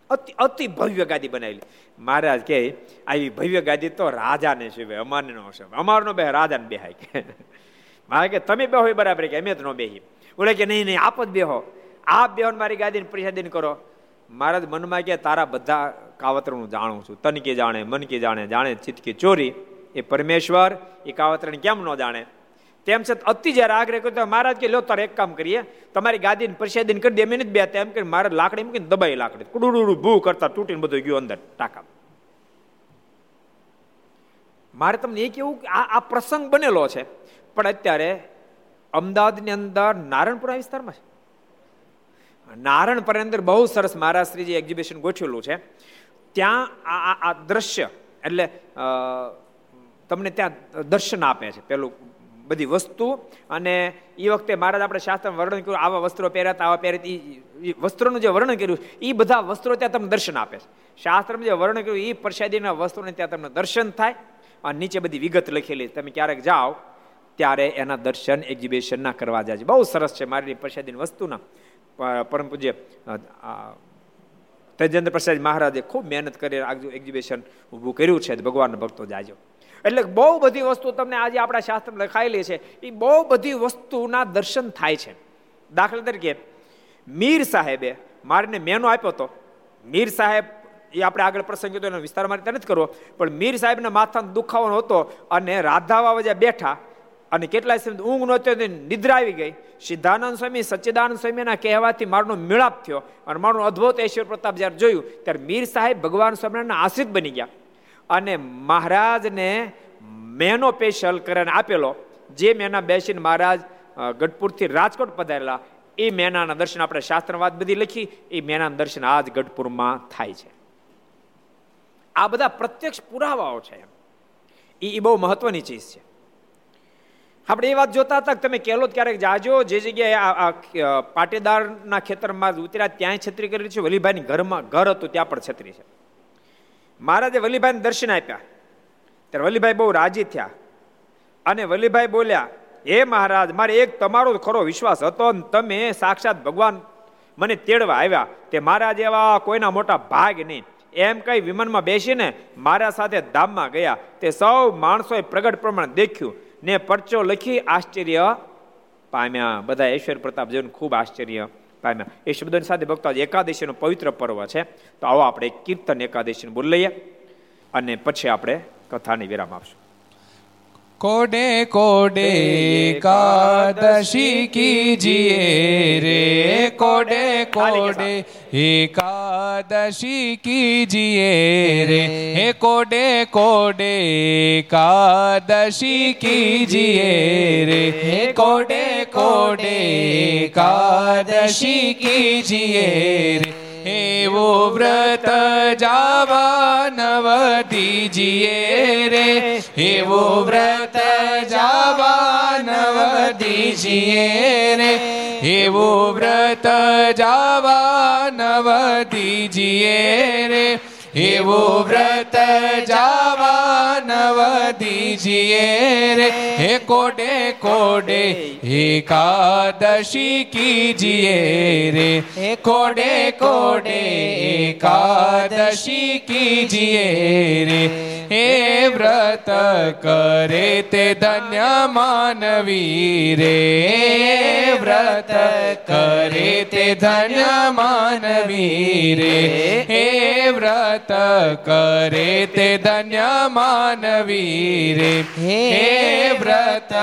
અતિ અતિ ભવ્ય ગાદી બનાવેલી. મહારાજ કે આવી ભવ્ય ગાદી તો રાજાને છે અમારને નો શું અમારનો બે રાજાને બેહાય કે. મારે કે તમે બેહો બરાબર કે, અમે તો ન બેહી બોલે કે, નહીં નહીં, આપ જ બેહો. આપ બેહો મારી ગાદીને પ્રસાદીને કરો. મહારાજ મનમાં કે તારા બધા કાવતર હું જાણું છું. તન કે જાણે, મન કે જાણે જાણે ચિત્ત ચોરી. એ પરમેશ્વર, એ કાવતરણ કેમ ન જાણે? તેમ છતાં અતિ જ્યારે આગ્રહ કર્યો મહારાજ કે, લો, તારે એક કામ કરીએ. તમારી ગાદીને પ્રસાદીને કરી દે, મેં જ બે તેમ કે મારે લાકડી મૂકીને દબાઈ લાકડી. કુડુડુડુ ભૂ કરતા તૂટીને બધું ગયું અંદર ટાકા મારે તમને એ કેવું કે આ આ પ્રસંગ બનેલો છે પણ અત્યારે અમદાવાદની અંદર નારણપુરા વિસ્તારમાં છે નારણપુરા અંદર બહુ સરસ મહારાષ્ટ્રીજી એક્ઝિબિશન ગોઠવેલું છે ત્યાં આ આ દ્રશ્ય એટલે તમને ત્યાં દર્શન આપે છે, પેલું બધી વસ્તુ. અને એ વખતે મહારાજ આપણે શાસ્ત્ર વર્ણન કર્યું, આવા વસ્ત્રો પહેર્યા આવા પહેર્યા એ વસ્ત્રોનું જે વર્ણન કર્યું એ બધા વસ્ત્રો ત્યાં તમને દર્શન આપે છે. શાસ્ત્રમાં જે વર્ણન કર્યું એ પ્રસાદીના વસ્ત્રોને ત્યાં તમને દર્શન થાય. અને નીચે બધી વિગત લખેલી, તમે ક્યારેક જાઓ, ત્યારે એના દર્શન એક્ઝિબિશનના કરવા જાય છે. બહુ સરસ છે મારી પ્રસાદીની વસ્તુના. પરમ પૂજ્ય તેજેન્દ્ર પ્રસાદ મહારાજે ખૂબ મહેનત કરી એક્ઝિબિશન ઊભું કર્યું છે, ભગવાનના ભક્તો જાજો. એટલે બહુ બધી વસ્તુ તમને આજે આપણા શાસ્ત્રમાં લખાયેલી છે. એ બહુ બધી વસ્તુના દર્શન થાય છે. દાખલા તરીકે, મીર સાહેબે મારને મેનો આપ્યો હતો મીર સાહેબ એ આપણે આગળ પ્રસંગ કીધો એનો વિસ્તાર મારી નથી કરવો, પણ મીર સાહેબના માથાનો દુખાવાનો હતો અને રાધાવા વજા બેઠા અને કેટલાય સમય ઊંઘ નહોતી નિદ્રા આવી ગઈ. સિદ્ધાનંદ સ્વામી સચ્ચિદાનંદ સ્વામીના કહેવાથી મારનો મિળાપ થયો અને મારું અદ્ભુત ઐશ્વર પ્રતાપ જ્યારે જોયું, ત્યારે મીર સાહેબ ભગવાન સ્વામિનારાયણના આશ્રિત બની ગયા. અને મહારાજને મેનો પેશલ કરીને આપેલો. જે મેના બેસીને મહારાજ ગઢપુરથી રાજકોટ પધારેલા, એ મેનાના દર્શન આપણે શાસ્ત્ર વાત બધી લખી, એ મેનાના દર્શન આજ ગઢપુરમાં થાય છે. આ બધા પ્રત્યક્ષ પુરાવાઓ છે એ બહુ મહત્વની ચીજ છે. આપણે એ વાત જોતા હતા કે તમે કેલો ક્યારેક જાજો, જે જગ્યાએ આ પાટીદારના ખેતરમાં ઉતર્યા ત્યાં છત્રી કરી છે. વલીભાઈની ઘરમાં ઘર હતું, ત્યાં પણ છત્રી છે. મહારાજે વલીભાઈને દર્શન આપ્યા, ત્યારે વલીભાઈ બહુ રાજી થયા. અને વલીભાઈ બોલ્યા, હે મહારાજ, મારે એક તમારો ખરો વિશ્વાસ હતો ને તમે સાક્ષાત ભગવાન મને તેડવા આવ્યા. તે મહારાજ એવા કોઈના મોટા ભાગ નહીં. એમ કઈ વિમાનમાં બેસીને મારા સાથે ધામમાં ગયા. તે સૌ માણસોએ પ્રગટ પ્રમાણે દેખ્યું. ને પરચો લખી આશ્ચર્ય પામ્યા. બધા ઐશ્વર પ્રતાપ જોઈને ખૂબ આશ્ચર્ય પામ્યા એ શબ્દોની સાથે ભક્તો એકાદશીનો પવિત્ર પર્વ છે. તો આવો આપણે કીર્તન એકાદશીને બોલી લઈએ અને પછી આપણે કથાની વિરામ આપશું. કોડે કોડે એકાદશી કીજીએ રે કોડે કોડે એકાદશી કીજીએ રે હે કોડે કોડે એકાદશી કીજીએ રે હે કોડે કોડે એકાદશી કીજીએ રે એવો વ્રત જાવા નવ દીજીએ રે એવો વ્રત જાવા નવ દીજીએ રે એવો વ્રત જાવા નવ દીજીએ રે એવો વ્રત જાવા નવ દીજીએ રે હે કોડે કોડે એકાદશી કીજીએ રે હે વ્રત કરે તે ધન્ય માનવી રે વ્રત કરે તે ધન્ય માનવી રે હે વ્રત કરે તે ધન્ય માનવી રે હે વ્રત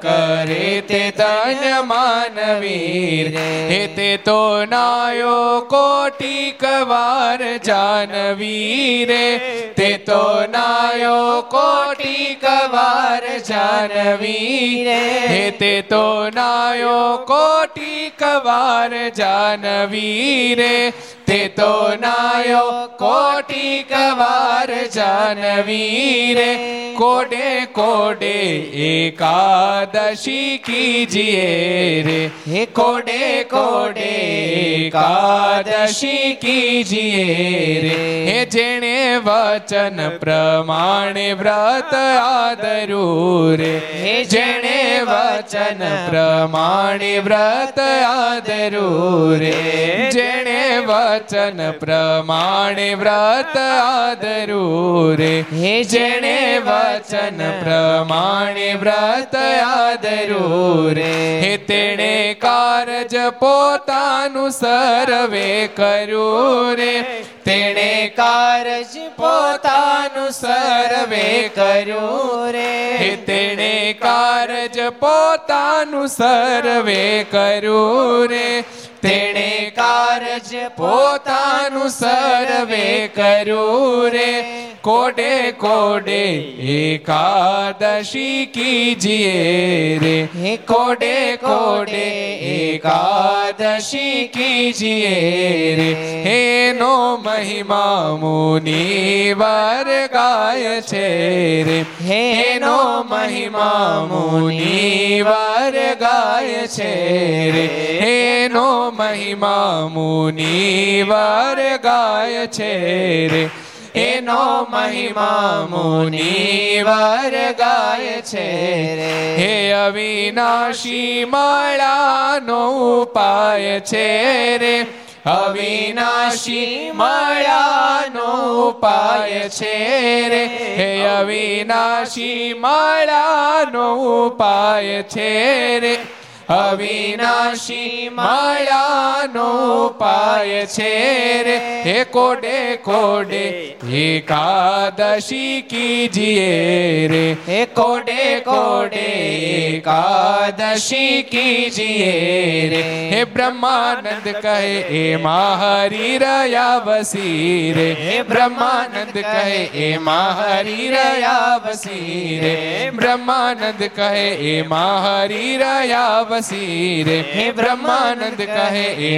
કરે તે ધન્ય માનવી રે હે તે તો નાયો કોટી કવાર જાનવી રે તે તો નાયો કોટી કવાર જાનવી રે. તે તો નાયો કોટી કવાર જાનવી રે. તે તો નાયો કોટી કવાર જાનવી રે કોડે કોડે એકાદશી કીજીએ રે. હે કોડે કોડે એકાદશી કીજીએ રે. હે જેણે વચન પ્રમાણે વ્રત આદરું રે. હે જેણે વચન પ્રમાણે વ્રત આદરું રે. જેણે વચન પ્રમાણે વ્રત આદરું રે. હે જેણે વચન પ્રમાણે વ્રત આદરું રે. હે તેણે કારજ પોતાનું સર્વે કર્યું રે. તેણે કારજ પોતાનું સર્વે કર્યું રે. હે તેણે કારજ પોતાનું સર્વે કર્યું રે. તેણે કારજ પોતાનું સર્વે કર્યું રે. કોડે કોડે એકાદશી કીજીએ રે. કોડે કોડે એકાદશી કીજીએ રે. હેનો મહિમા મુનિ વર ગાય છે રે. હેનો મહિમા મુનિવર ગાય છે રે. એનો મહિમા મુનિવર ગાય છે રે. એનો મહિમા મુનિવર ગાય છે રે. હે અવિનાશી મળાનો ઉપાય છે રે. અવિનાશી મળાનો ઉપાય છે રે. હે અવિનાશી મળાનો ઉપાય છે રે. અવિનાશી માયાનો પાય છે રે. હે કોડે કોડે, એકાદશી કીજીએ રે. હે કોડે કોડે, એકાદશી કીજીએ રે. હે બ્રહ્માનંદ કહે, એ હરી રહ્યા વસી રે. હે બ્રહ્માનંદ કહે, એ હરી રહ્યા વસી રે બ્રહ્માનંદ કહે, એ હરી રહ્યા वसीरे हे ब्रह्मानंद कहे हे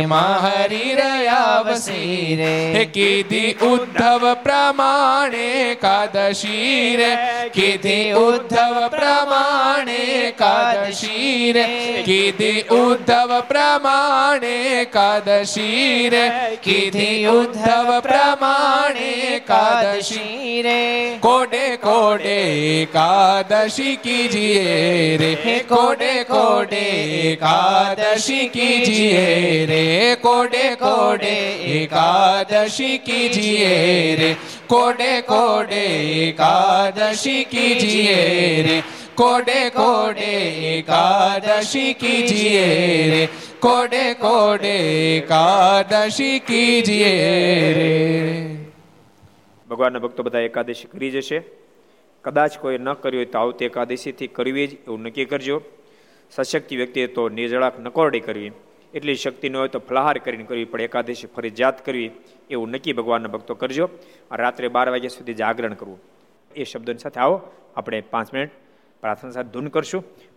हरि रया वसीरे हे कीधि उद्धव प्रमाणे कादशीरे कीधि उद्धव प्रमाणे कादशीरे कीधि उद्धव प्रमाणे कादशीरे कीधि उद्धव प्रमाणे कादशीरे कोडे कोडे कादशी कीजिए रे कोडे कोडे एकादशी कीजिए रे कोडे कोडे एकादशी कीजिए रे कोडे कोडे एकादशी कीजिए रे कोडे कोडे एकादशी कीजिए रे कोडे कोडे एकादशी कीजिए रे ભગવાનના ભક્તો બધા એકાદશી કરી જશે કદાચ કોઈ ન કર્યું હોય તો આવતી એકાદશીથી કરવી જ એવું નક્કી કરજો સશક્તિ વ્યક્તિએ તો નિર્જળાક નકોરડી કરવી, એટલી શક્તિ ન હોય તો ફલાહાર કરીને કરવી પડે એકાદશી ફરજિયાત કરવી, એવું નક્કી ભગવાનના ભક્તો કરજો. રાત્રે બાર વાગ્યા સુધી જાગરણ કરવું. એ શબ્દોની સાથે આવો, આપણે પાંચ મિનિટ પ્રાર્થના સાથે ધૂન કરશું.